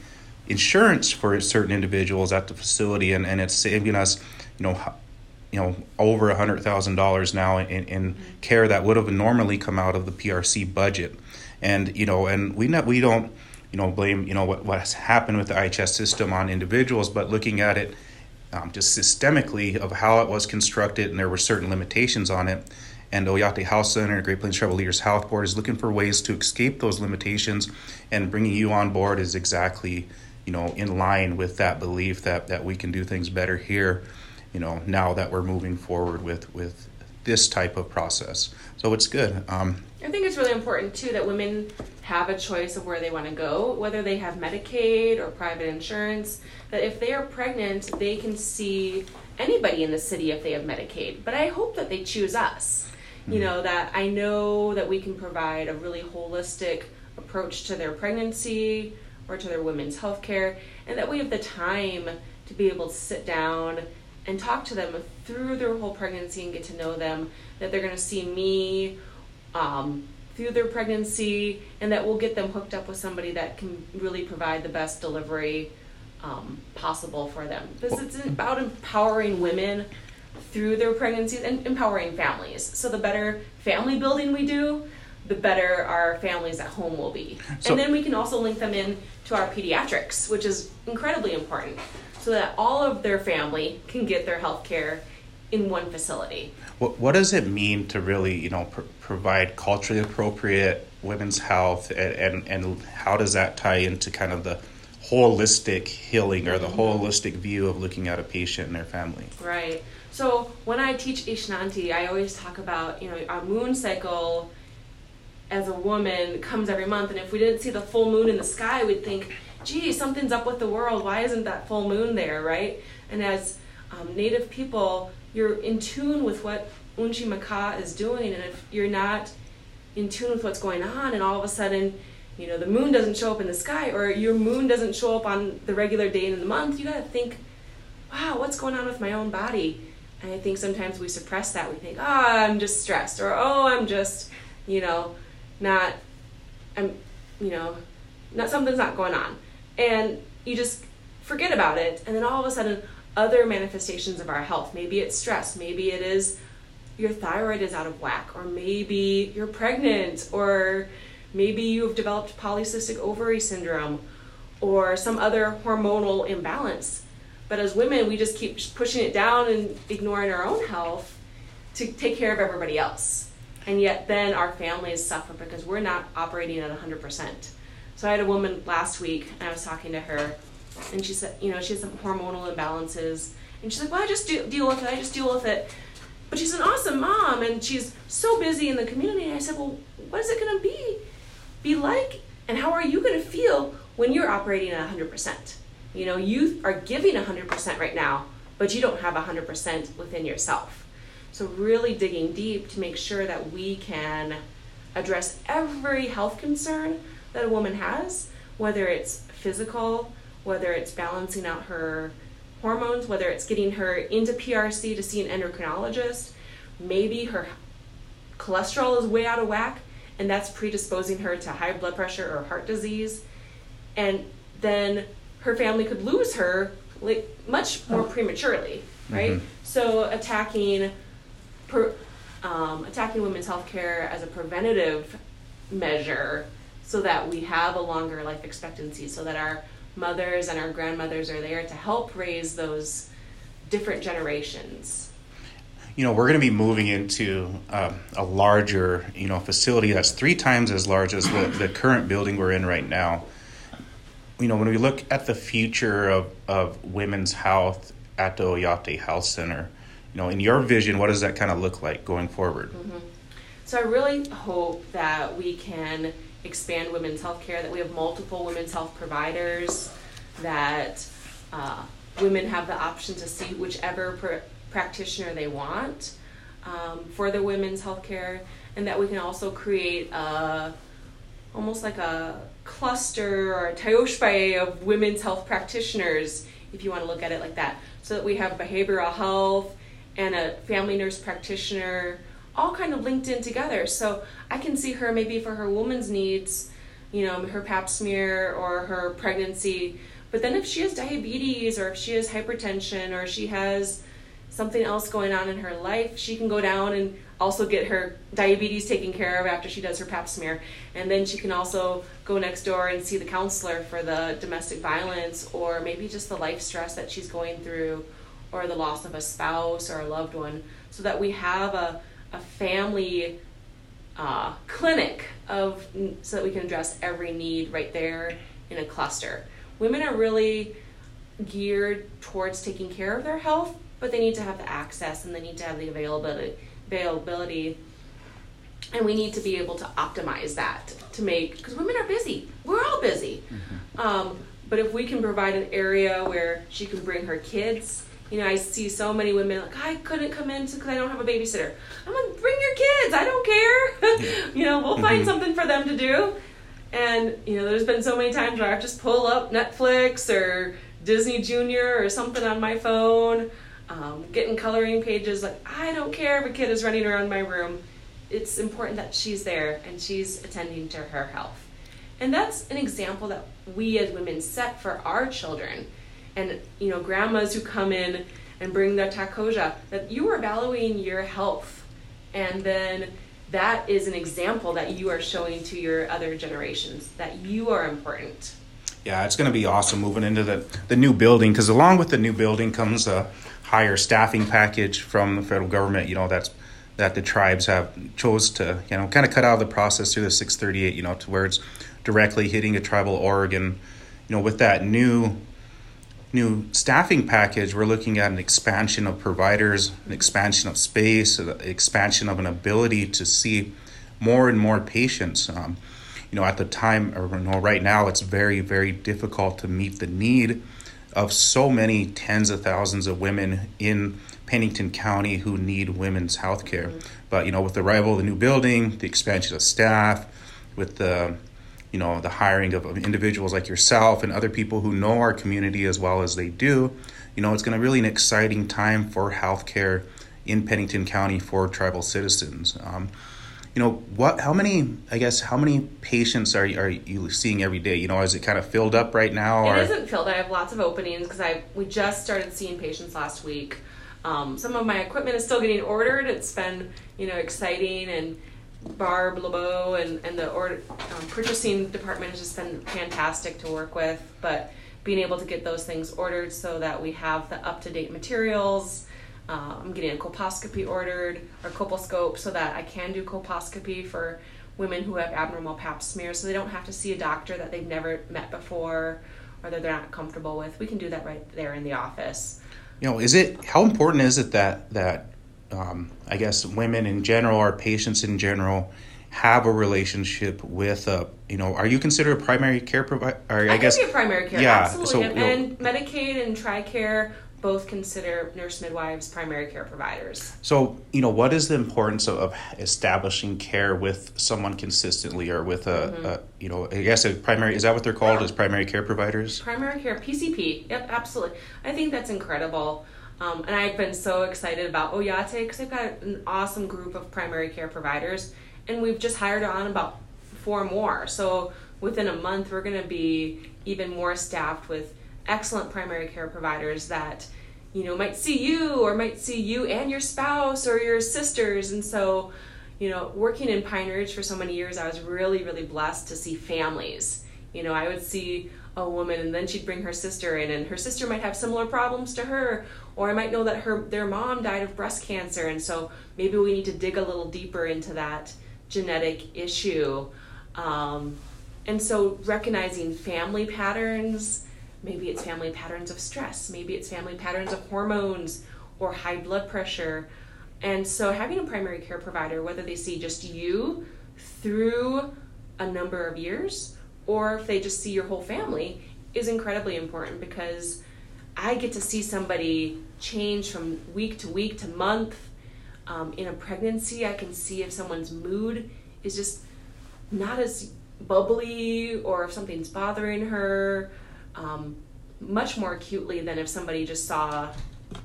insurance for certain individuals at the facility, and, and it's saving us, you know, you know, over a hundred thousand dollars now in, in care that would have normally come out of the PRC budget, and you know, and we not we don't, you know, blame you know what what has happened with the IHS system on individuals, but looking at it um, just systemically of how it was constructed, and there were certain limitations on it. And Oyate Health Center, Great Plains Tribal Leaders Health Board is looking for ways to escape those limitations, and bringing you on board is exactly you know, in line with that belief that, that we can do things better here, you know, now that we're moving forward with, with this type of process. So it's good. Um, I think it's really important too that women have a choice of where they want to go, whether they have Medicaid or private insurance. That if they are pregnant, they can see anybody in the city if they have Medicaid. But I hope that they choose us. You mm-hmm. know, that I know that we can provide a really holistic approach to their pregnancy, or to their women's health care, and that we have the time to be able to sit down and talk to them through their whole pregnancy and get to know them, that they're going to see me um, through their pregnancy, and that we'll get them hooked up with somebody that can really provide the best delivery um, possible for them. Because it's about empowering women through their pregnancies and empowering families. So the better family building we do, the better our families at home will be. So, and then we can also link them in to our pediatrics, which is incredibly important, so that all of their family can get their health care in one facility. What, what does it mean to really, you know, pr- provide culturally appropriate women's health, and, and, and how does that tie into kind of the holistic healing or the mm-hmm. holistic view of looking at a patient and their family? Right. So when I teach Isnati, I always talk about, you know, our moon cycle as a woman comes every month and if we didn't see the full moon in the sky we'd think gee something's up with the world. Why isn't that full moon there right? And as um, native people you're in tune with what unchi maka is doing. And if you're not in tune with what's going on and all of a sudden you know the moon doesn't show up in the sky or your moon doesn't show up on the regular day in the month you got to think wow what's going on with my own body? And i think sometimes we suppress that. We think oh i'm just stressed or oh i'm just you know not I'm you know, not something's not going on. And you just forget about it and then all of a sudden other manifestations of our health, maybe it's stress, maybe it is your thyroid is out of whack or maybe you're pregnant or maybe you've developed polycystic ovary syndrome or some other hormonal imbalance. But as women, we just keep pushing it down and ignoring our own health to take care of everybody else and yet then our families suffer because we're not operating at 100%. So I had a woman last week, and I was talking to her, and she said, you know, she has some hormonal imbalances, and she's like, well, I just do, deal with it, I just deal with it. But she's an awesome mom, and she's so busy in the community. And I said, well, what is it going to be, be like, and how are you going to feel when you're operating at 100%? You know, you are giving 100% right now, but you don't have 100% within yourself. So, really digging deep to make sure that we can address every health concern that a woman has, whether it's physical, whether it's balancing out her hormones, whether it's getting her into PRC to see an endocrinologist, maybe her cholesterol is way out of whack and that's predisposing her to high blood pressure or heart disease. And then her family could lose her like much more prematurely, right? Mm-hmm. So attacking per, um, attacking women's health care as a preventative measure so that we have a longer life expectancy, so that our mothers and our grandmothers are there to help raise those different generations. You know, we're going to be moving into um, a larger, you know, facility that's three times as large as the, the current building we're in right now. You know, when we look at the future of, of women's health at the Oyate Health Center, you know, in your vision, what does that kind of look like going forward? Mm-hmm. So I really hope that we can expand women's health care, that we have multiple women's health providers, that uh, women have the option to see whichever pr- practitioner they want um, for their women's health care, and that we can also create a, almost like a cluster or a tiospaye of women's health practitioners, if you want to look at it like that, so that we have behavioral health and a family nurse practitioner all kind of linked in together. So I can see her maybe for her woman's needs, you know, her pap smear or her pregnancy. But then if she has diabetes or if she has hypertension or she has something else going on in her life, she can go down and also get her diabetes taken care of after she does her pap smear. And then she can also go next door and see the counselor for the domestic violence or maybe just the life stress that she's going through or the loss of a spouse or a loved one so that we have a, a family uh, clinic of so that we can address every need right there in a cluster. Women are really geared towards taking care of their health, but they need to have the access and they need to have the availability availability and we need to be able to optimize that to make because women are busy we're all busy mm-hmm. um, but if we can provide an area where she can bring her kids you know i see so many women like i couldn't come in because i don't have a babysitter i'm like bring your kids i don't care you know we'll find something for them to do and you know there's been so many times where i just pull up netflix or disney junior or something on my phone um, getting coloring pages. Like, I don't care if a kid is running around my room. It's important that she's there and she's attending to her health. And that's an example that we as women set for our children. And, you know, grandmas who come in and bring the takoja, that you are valuing your health. And then that is an example that you are showing to your other generations that you are important. Yeah, it's going to be awesome moving into the, the new building because along with the new building comes a higher staffing package from the federal government. You know that's that the tribes have chose to you know kind of cut out of the process through the 638. You know to where it's directly hitting a tribal org and you know with that new new staffing package we're looking at an expansion of providers an expansion of space an expansion of an ability to see more and more patients um, you know at the time or you know, right now it's very very difficult to meet the need of so many tens of thousands of women in Pennington County who need women's health care. Mm-hmm. But you know, with the arrival of the new building, the expansion of staff, with the you know the hiring of, of individuals like yourself and other people who know our community as well as they do, you know, it's going to really an exciting time for healthcare in Pennington County for tribal citizens. Um, you know what how many i guess how many patients are, are you seeing every day you know is it kind of filled up right now or? it isn't filled i have lots of openings because i we just started seeing patients last week um, some of my equipment is still getting ordered it's been you know exciting and barb lebeau and, and the order, um, purchasing department has just been fantastic to work with but being able to get those things ordered so that we have the up-to-date materials uh, I'm getting a colposcopy ordered or colposcope so that I can do colposcopy for women who have abnormal pap smears so they don't have to see a doctor that they've never met before or that they're not comfortable with. We can do that right there in the office. You know, is it how important is it that that um, I guess women in general or patients in general have a relationship with a you know are you considered a primary care provider? I, I guess be a primary care yeah, absolutely so, and, know, Medicaid and TRICARE both consider nurse midwives primary care providers. So, you know, what is the importance of, of establishing care with someone consistently or with a, mm-hmm. a, you know, I guess a primary, is that what they're called yeah. as primary care providers? Primary care, PCP. Yep, absolutely. I think that's incredible. Um, and I've been so excited about Oyate because they've got an awesome group of primary care providers. And we've just hired on about four more. So within a month, we're going to be even more staffed with excellent primary care providers that you know might see you or might see you and your spouse or your sisters and so you know working in pine ridge for so many years i was really really blessed to see families you know i would see a woman and then she'd bring her sister in and her sister might have similar problems to her or i might know that her their mom died of breast cancer and so maybe we need to dig a little deeper into that genetic issue um, and so recognizing family patterns Maybe it's family patterns of stress. Maybe it's family patterns of hormones or high blood pressure. And so, having a primary care provider, whether they see just you through a number of years or if they just see your whole family, is incredibly important because I get to see somebody change from week to week to month. Um, in a pregnancy, I can see if someone's mood is just not as bubbly or if something's bothering her um, much more acutely than if somebody just saw,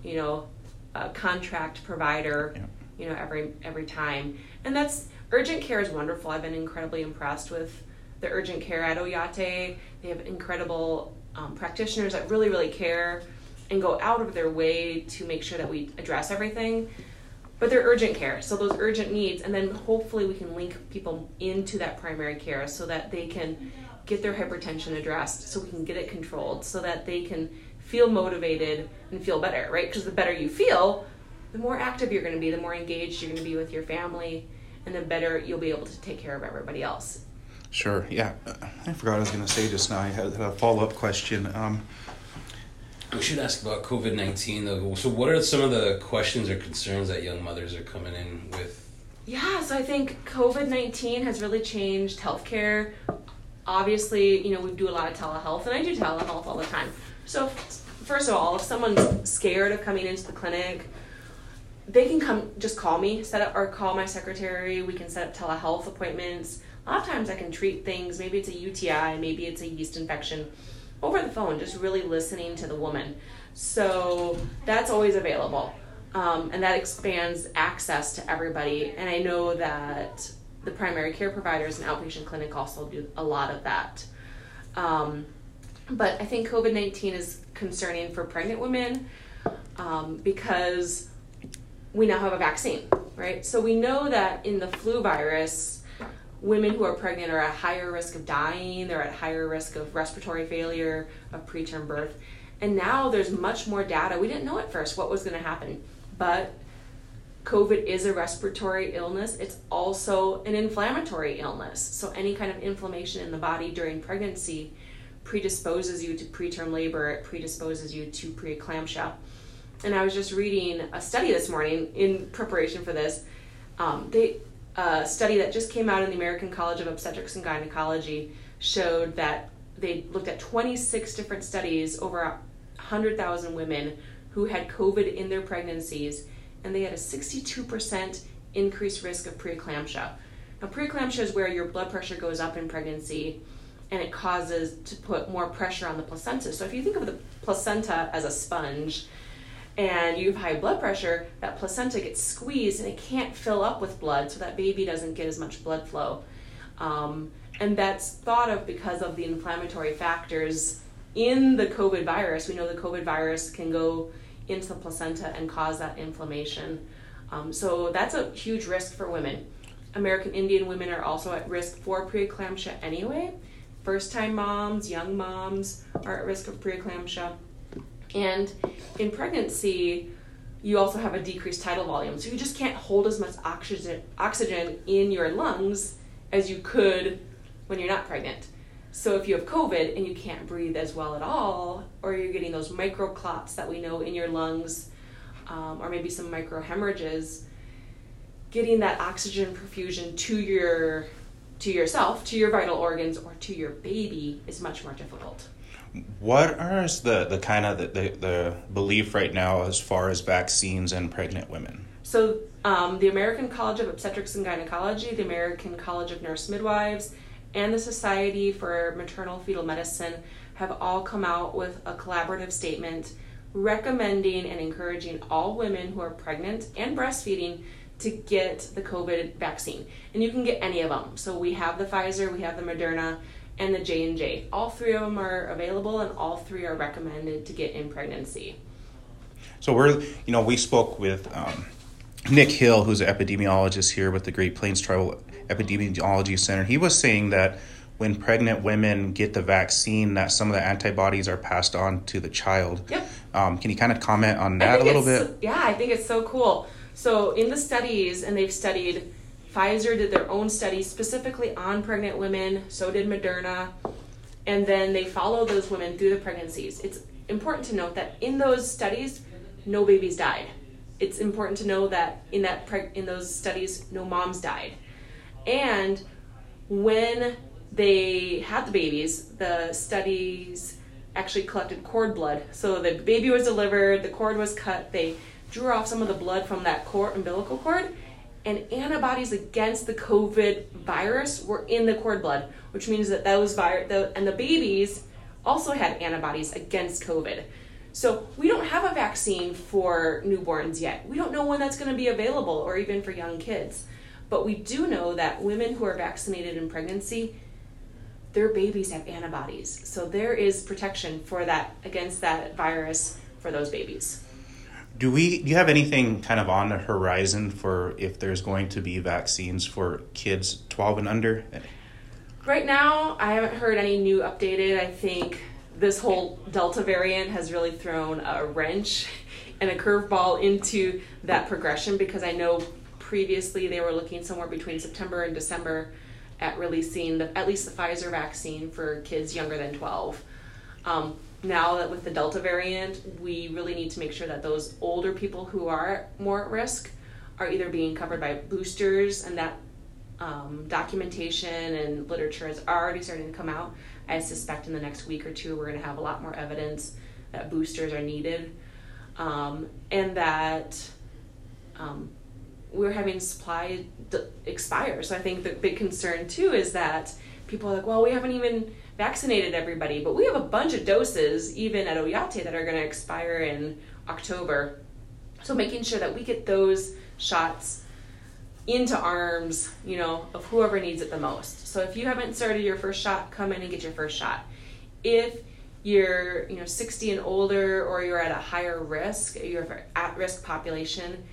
you know, a contract provider, Yeah. you know, every every time. And that's urgent care is wonderful. I've been incredibly impressed with the urgent care at Oyate. They have incredible um, practitioners that really, really care and go out of their way to make sure that we address everything. But they're urgent care, so those urgent needs, and then hopefully we can link people into that primary care so that they can get their hypertension addressed, so we can get it controlled, so that they can feel motivated and feel better, right? Because the better you feel, the more active you're going to be, the more engaged you're going to be with your family, and the better you'll be able to take care of everybody else. Sure. Yeah. I forgot what I was going to say just now. I had a follow up question. Um, We should ask about COVID 19 though. So, what are some of the questions or concerns that young mothers are coming in with? Yeah, so I think COVID 19 has really changed healthcare. Obviously, you know, we do a lot of telehealth, and I do telehealth all the time. So, first of all, if someone's scared of coming into the clinic, they can come just call me, set up or call my secretary. We can set up telehealth appointments. A lot of times I can treat things, maybe it's a UTI, maybe it's a yeast infection, over the phone, just really listening to the woman. So that's always available. Um, and that expands access to everybody. And I know that the primary care providers and outpatient clinic also do a lot of that. Um, but I think COVID 19 is concerning for pregnant women um, because we now have a vaccine, right? So we know that in the flu virus, women who are pregnant are at higher risk of dying, they're at higher risk of respiratory failure, of preterm birth. And now there's much more data. We didn't know at first what was going to happen, but COVID is a respiratory illness. It's also an inflammatory illness. So any kind of inflammation in the body during pregnancy predisposes you to preterm labor, it predisposes you to preeclampsia. And I was just reading a study this morning in preparation for this. Um, they a study that just came out in the American College of Obstetrics and Gynecology showed that they looked at 26 different studies over 100,000 women who had COVID in their pregnancies, and they had a 62% increased risk of preeclampsia. Now, preeclampsia is where your blood pressure goes up in pregnancy and it causes to put more pressure on the placenta. So, if you think of the placenta as a sponge, and you have high blood pressure, that placenta gets squeezed and it can't fill up with blood, so that baby doesn't get as much blood flow. Um, and that's thought of because of the inflammatory factors in the COVID virus. We know the COVID virus can go into the placenta and cause that inflammation. Um, so that's a huge risk for women. American Indian women are also at risk for preeclampsia anyway. First time moms, young moms are at risk of preeclampsia. And in pregnancy, you also have a decreased tidal volume. So you just can't hold as much oxygen oxygen in your lungs as you could when you're not pregnant. So if you have COVID and you can't breathe as well at all, or you're getting those microclots that we know in your lungs, um, or maybe some microhemorrhages, getting that oxygen perfusion to your to yourself, to your vital organs, or to your baby is much more difficult. What are the, the kind of the, the, the belief right now as far as vaccines and pregnant women? So, um, the American College of Obstetrics and Gynecology, the American College of Nurse Midwives, and the Society for Maternal Fetal Medicine have all come out with a collaborative statement recommending and encouraging all women who are pregnant and breastfeeding to get the COVID vaccine. And you can get any of them. So we have the Pfizer, we have the Moderna, and the J and J. All three of them are available, and all three are recommended to get in pregnancy. So we're, you know, we spoke with um, Nick Hill, who's an epidemiologist here with the Great Plains Tribal Epidemiology Center. He was saying that when pregnant women get the vaccine, that some of the antibodies are passed on to the child. Yep. Um, can you kind of comment on that a little bit? Yeah, I think it's so cool. So in the studies, and they've studied, Pfizer did their own study specifically on pregnant women. So did Moderna, and then they follow those women through the pregnancies. It's important to note that in those studies, no babies died. It's important to know that in that preg- in those studies, no moms died, and when they had the babies, the studies actually collected cord blood. So the baby was delivered, the cord was cut, they drew off some of the blood from that cord, umbilical cord, and antibodies against the COVID virus were in the cord blood, which means that those virus and the babies also had antibodies against COVID. So we don't have a vaccine for newborns yet. We don't know when that's going to be available or even for young kids. But we do know that women who are vaccinated in pregnancy, their babies have antibodies. So there is protection for that against that virus for those babies. Do we do you have anything kind of on the horizon for if there's going to be vaccines for kids 12 and under? Right now, I haven't heard any new updated. I think this whole Delta variant has really thrown a wrench and a curveball into that progression because I know previously they were looking somewhere between September and December at releasing the, at least the Pfizer vaccine for kids younger than 12. Um, now that with the Delta variant, we really need to make sure that those older people who are more at risk are either being covered by boosters and that um, documentation and literature is already starting to come out. I suspect in the next week or two, we're going to have a lot more evidence that boosters are needed um, and that um, we're having supply d- expire. So I think the big concern too is that people are like, well, we haven't even vaccinated everybody, but we have a bunch of doses even at Oyate that are going to expire in October. So making sure that we get those shots into arms, you know, of whoever needs it the most. So if you haven't started your first shot, come in and get your first shot. If you're, you know, 60 and older or you're at a higher risk, you're at risk population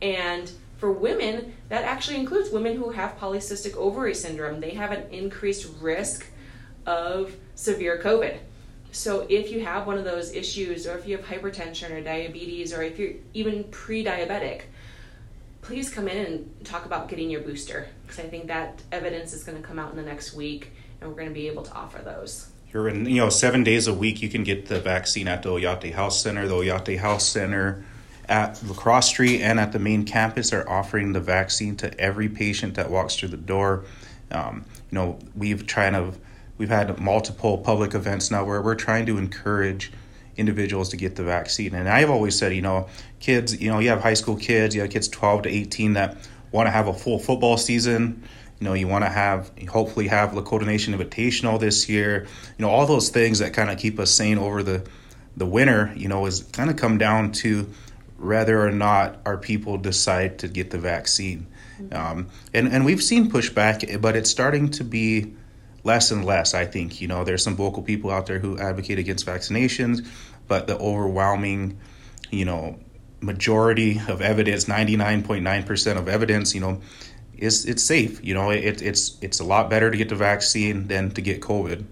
and for women, that actually includes women who have polycystic ovary syndrome. They have an increased risk of severe COVID. So if you have one of those issues, or if you have hypertension or diabetes, or if you're even pre diabetic, please come in and talk about getting your booster because I think that evidence is going to come out in the next week and we're going to be able to offer those. You're in, you know, seven days a week you can get the vaccine at the Oyate Health Center. The Oyate Health Center at La Crosse Street and at the main campus are offering the vaccine to every patient that walks through the door. Um, you know, we've tried to, we've had multiple public events now where we're trying to encourage individuals to get the vaccine. And I've always said, you know, kids, you know, you have high school kids, you have kids 12 to 18 that want to have a full football season. You know, you want to have, hopefully, have Lakota Nation Invitational this year. You know, all those things that kind of keep us sane over the the winter. You know, is kind of come down to whether or not our people decide to get the vaccine. Mm-hmm. Um, and and we've seen pushback, but it's starting to be less and less. I think you know there's some vocal people out there who advocate against vaccinations, but the overwhelming, you know, majority of evidence, 99.9% of evidence, you know, is it's safe. You know, it, it's it's a lot better to get the vaccine than to get COVID.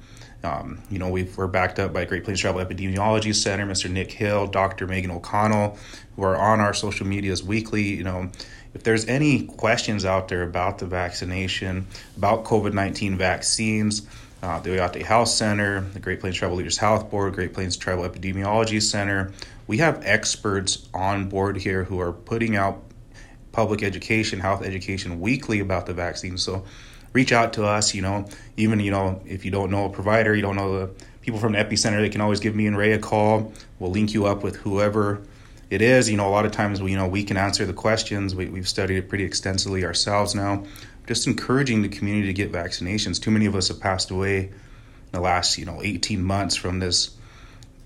Um, you know, we are backed up by Great Plains Tribal Epidemiology Center, Mr. Nick Hill, Dr. Megan O'Connell, who are on our social medias weekly. You know, if there's any questions out there about the vaccination, about COVID 19 vaccines, uh, the Oyate Health Center, the Great Plains Tribal Leaders Health Board, Great Plains Tribal Epidemiology Center, we have experts on board here who are putting out public education, health education weekly about the vaccine. So reach out to us, you know, even, you know, if you don't know a provider, you don't know the people from the epicenter, they can always give me and Ray a call. We'll link you up with whoever it is. You know, a lot of times we, you know, we can answer the questions. We, we've studied it pretty extensively ourselves now. Just encouraging the community to get vaccinations. Too many of us have passed away in the last, you know, 18 months from this,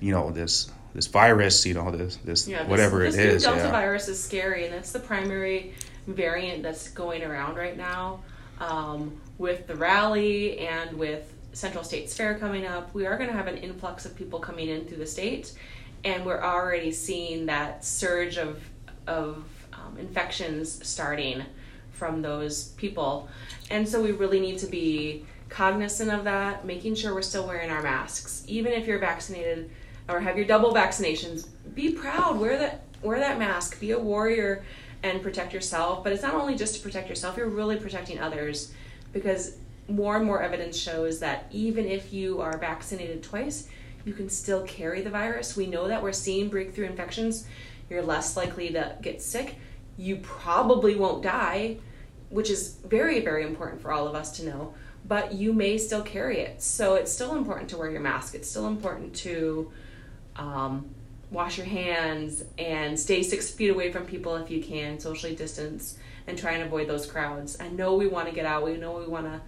you know, this this virus, you know, this this yeah, whatever this, it is. Delta yeah. virus is scary, and that's the primary variant that's going around right now. Um, with the rally and with Central States Fair coming up, we are going to have an influx of people coming in through the state, and we're already seeing that surge of of um, infections starting from those people, and so we really need to be cognizant of that, making sure we're still wearing our masks, even if you're vaccinated or have your double vaccinations. Be proud. Wear that wear that mask. Be a warrior and protect yourself. But it's not only just to protect yourself. You're really protecting others because more and more evidence shows that even if you are vaccinated twice, you can still carry the virus. We know that we're seeing breakthrough infections. You're less likely to get sick. You probably won't die. which is very, very important for all of us to know, but you may still carry it. So it's still important to wear your mask. It's still important to um, wash your hands and stay six feet away from people if you can, socially distance, and try and avoid those crowds. I know we want to get out, we know we want to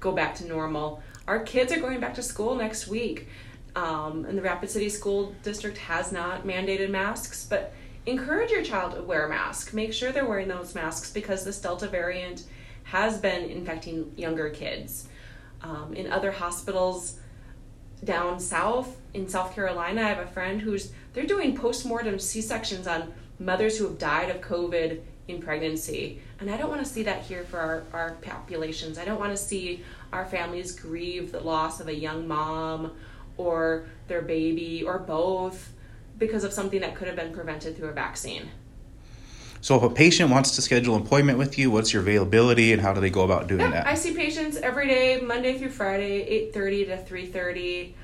go back to normal. Our kids are going back to school next week. Um, and the Rapid City School District has not mandated masks, but encourage your child to wear a mask. Make sure they're wearing those masks because this Delta variant has been infecting younger kids. Um, in other hospitals down south in South Carolina, I have a friend who's they're doing postmortem C sections on mothers who have died of COVID in pregnancy. And I don't want to see that here for our, our populations. I don't want to see our families grieve the loss of a young mom or their baby or both because of something that could have been prevented through a vaccine. So if a patient wants to schedule appointment with you, what's your availability and how do they go about doing Yeah, that? I see patients every day, Monday through Friday, eight thirty to three thirty.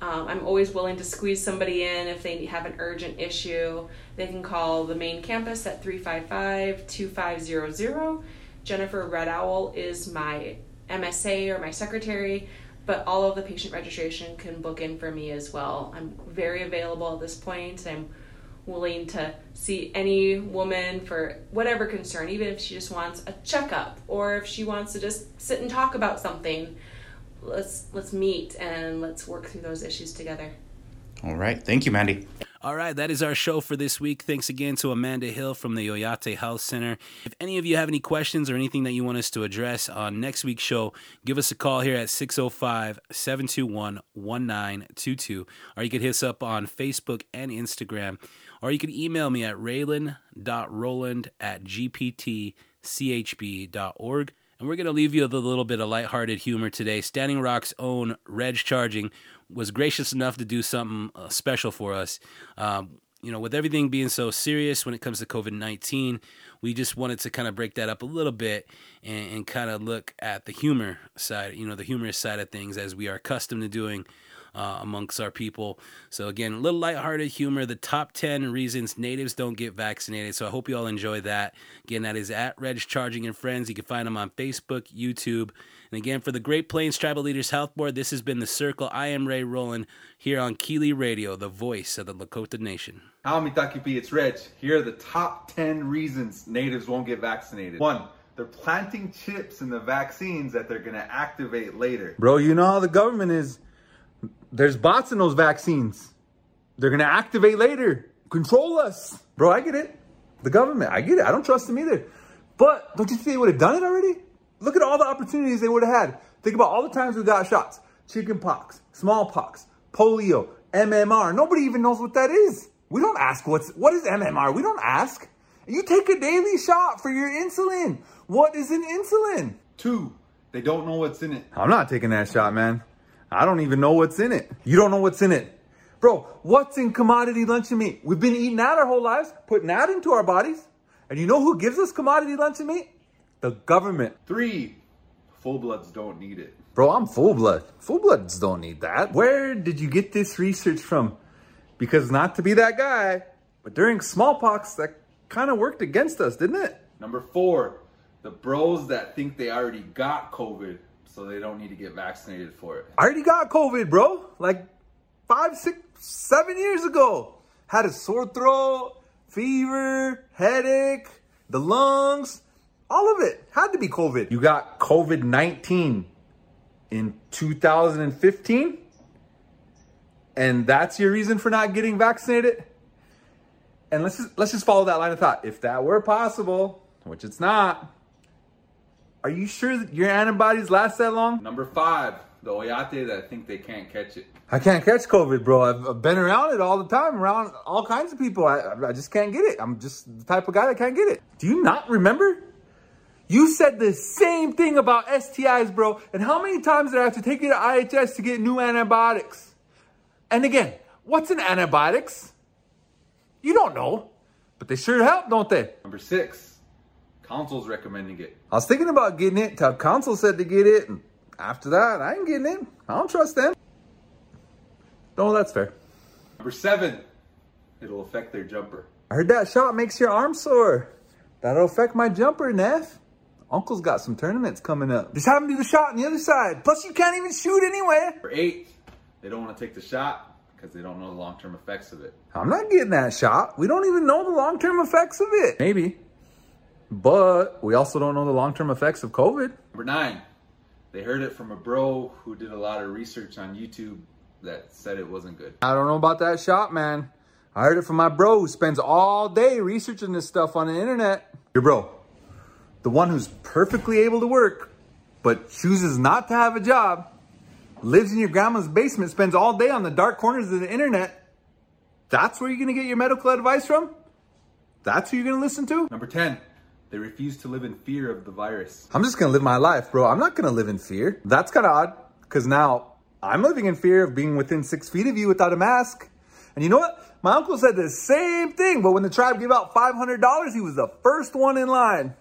Um, I'm always willing to squeeze somebody in if they have an urgent issue. They can call the main campus at 355 2500. Jennifer Red Owl is my MSA or my secretary, but all of the patient registration can book in for me as well. I'm very available at this point. I'm willing to see any woman for whatever concern, even if she just wants a checkup or if she wants to just sit and talk about something. Let's let's meet and let's work through those issues together. All right. Thank you, Mandy. All right, that is our show for this week. Thanks again to Amanda Hill from the Oyate Health Center. If any of you have any questions or anything that you want us to address on next week's show, give us a call here at 605 721 1922, or you can hit us up on Facebook and Instagram, or you can email me at raylan.rowland at gptchb.org. And we're going to leave you with a little bit of lighthearted humor today. Standing Rock's own Reg Charging was gracious enough to do something uh, special for us. Um, you know, with everything being so serious when it comes to COVID 19, we just wanted to kind of break that up a little bit and, and kind of look at the humor side, you know, the humorous side of things as we are accustomed to doing uh, amongst our people. So again, a little lighthearted humor. The top ten reasons natives don't get vaccinated. So I hope you all enjoy that. Again, that is at Reg Charging and Friends. You can find them on Facebook, YouTube, and again for the Great Plains Tribal Leaders Health Board. This has been the Circle. I am Ray Rowland here on KILI Radio, the voice of the Lakota Nation. Hau mitakuyapi, it's Reg. Here are the top 10 reasons natives won't get vaccinated. One, they're planting chips in the vaccines that they're gonna activate later. Bro, you know how the government is. There's bots in those vaccines. They're gonna activate later. Control us. Bro, I get it. The government, I get it. I don't trust them either. But don't you think they would have done it already? Look at all the opportunities they would have had. Think about all the times we got shots. Chicken pox, smallpox, polio, MMR. Nobody even knows what that is. We don't ask what's what is MMR. We don't ask. You take a daily shot for your insulin. What is an insulin? Two, they don't know what's in it. I'm not taking that shot, man. I don't even know what's in it. You don't know what's in it. Bro, what's in commodity luncheon meat? We've been eating that our whole lives, putting that into our bodies. And you know who gives us commodity luncheon meat? The government. Three, full bloods don't need it. Bro, I'm full blood. Full bloods don't need that. Where did you get this research from? Because not to be that guy, but during smallpox, that kind of worked against us, didn't it? Number four, the bros that think they already got COVID, so they don't need to get vaccinated for it. I already got COVID, bro. Like five, six, seven years ago. Had a sore throat, fever, headache, the lungs, all of it. Had to be COVID. You got COVID 19 in 2015? And that's your reason for not getting vaccinated? And let's just, let's just follow that line of thought. If that were possible, which it's not, are you sure that your antibodies last that long? Number five, the Oyate that think they can't catch it. I can't catch COVID, bro. I've, I've been around it all the time, around all kinds of people. I, I just can't get it. I'm just the type of guy that can't get it. Do you not remember? You said the same thing about STIs, bro. And how many times did I have to take you to IHS to get new antibiotics? And again, what's an antibiotics? You don't know, but they sure help, don't they? Number six, council's recommending it. I was thinking about getting it till council said to get it, and after that, I ain't getting it. I don't trust them. No, that's fair. Number seven, it'll affect their jumper. I heard that shot makes your arm sore. That'll affect my jumper, Neff. Uncle's got some tournaments coming up. Just have him do the shot on the other side. Plus, you can't even shoot anyway. Number eight, they don't want to take the shot because they don't know the long term effects of it. I'm not getting that shot. We don't even know the long term effects of it. Maybe. But we also don't know the long term effects of COVID. Number nine, they heard it from a bro who did a lot of research on YouTube that said it wasn't good. I don't know about that shot, man. I heard it from my bro who spends all day researching this stuff on the internet. Your bro, the one who's perfectly able to work, but chooses not to have a job, lives in your grandma's basement, spends all day on the dark corners of the internet. That's where you're gonna get your medical advice from? That's who you're gonna listen to? Number 10, they refuse to live in fear of the virus. I'm just gonna live my life, bro. I'm not gonna live in fear. That's kind of odd, because now I'm living in fear of being within six feet of you without a mask. And you know what? My uncle said the same thing, but when the tribe gave out $500, he was the first one in line.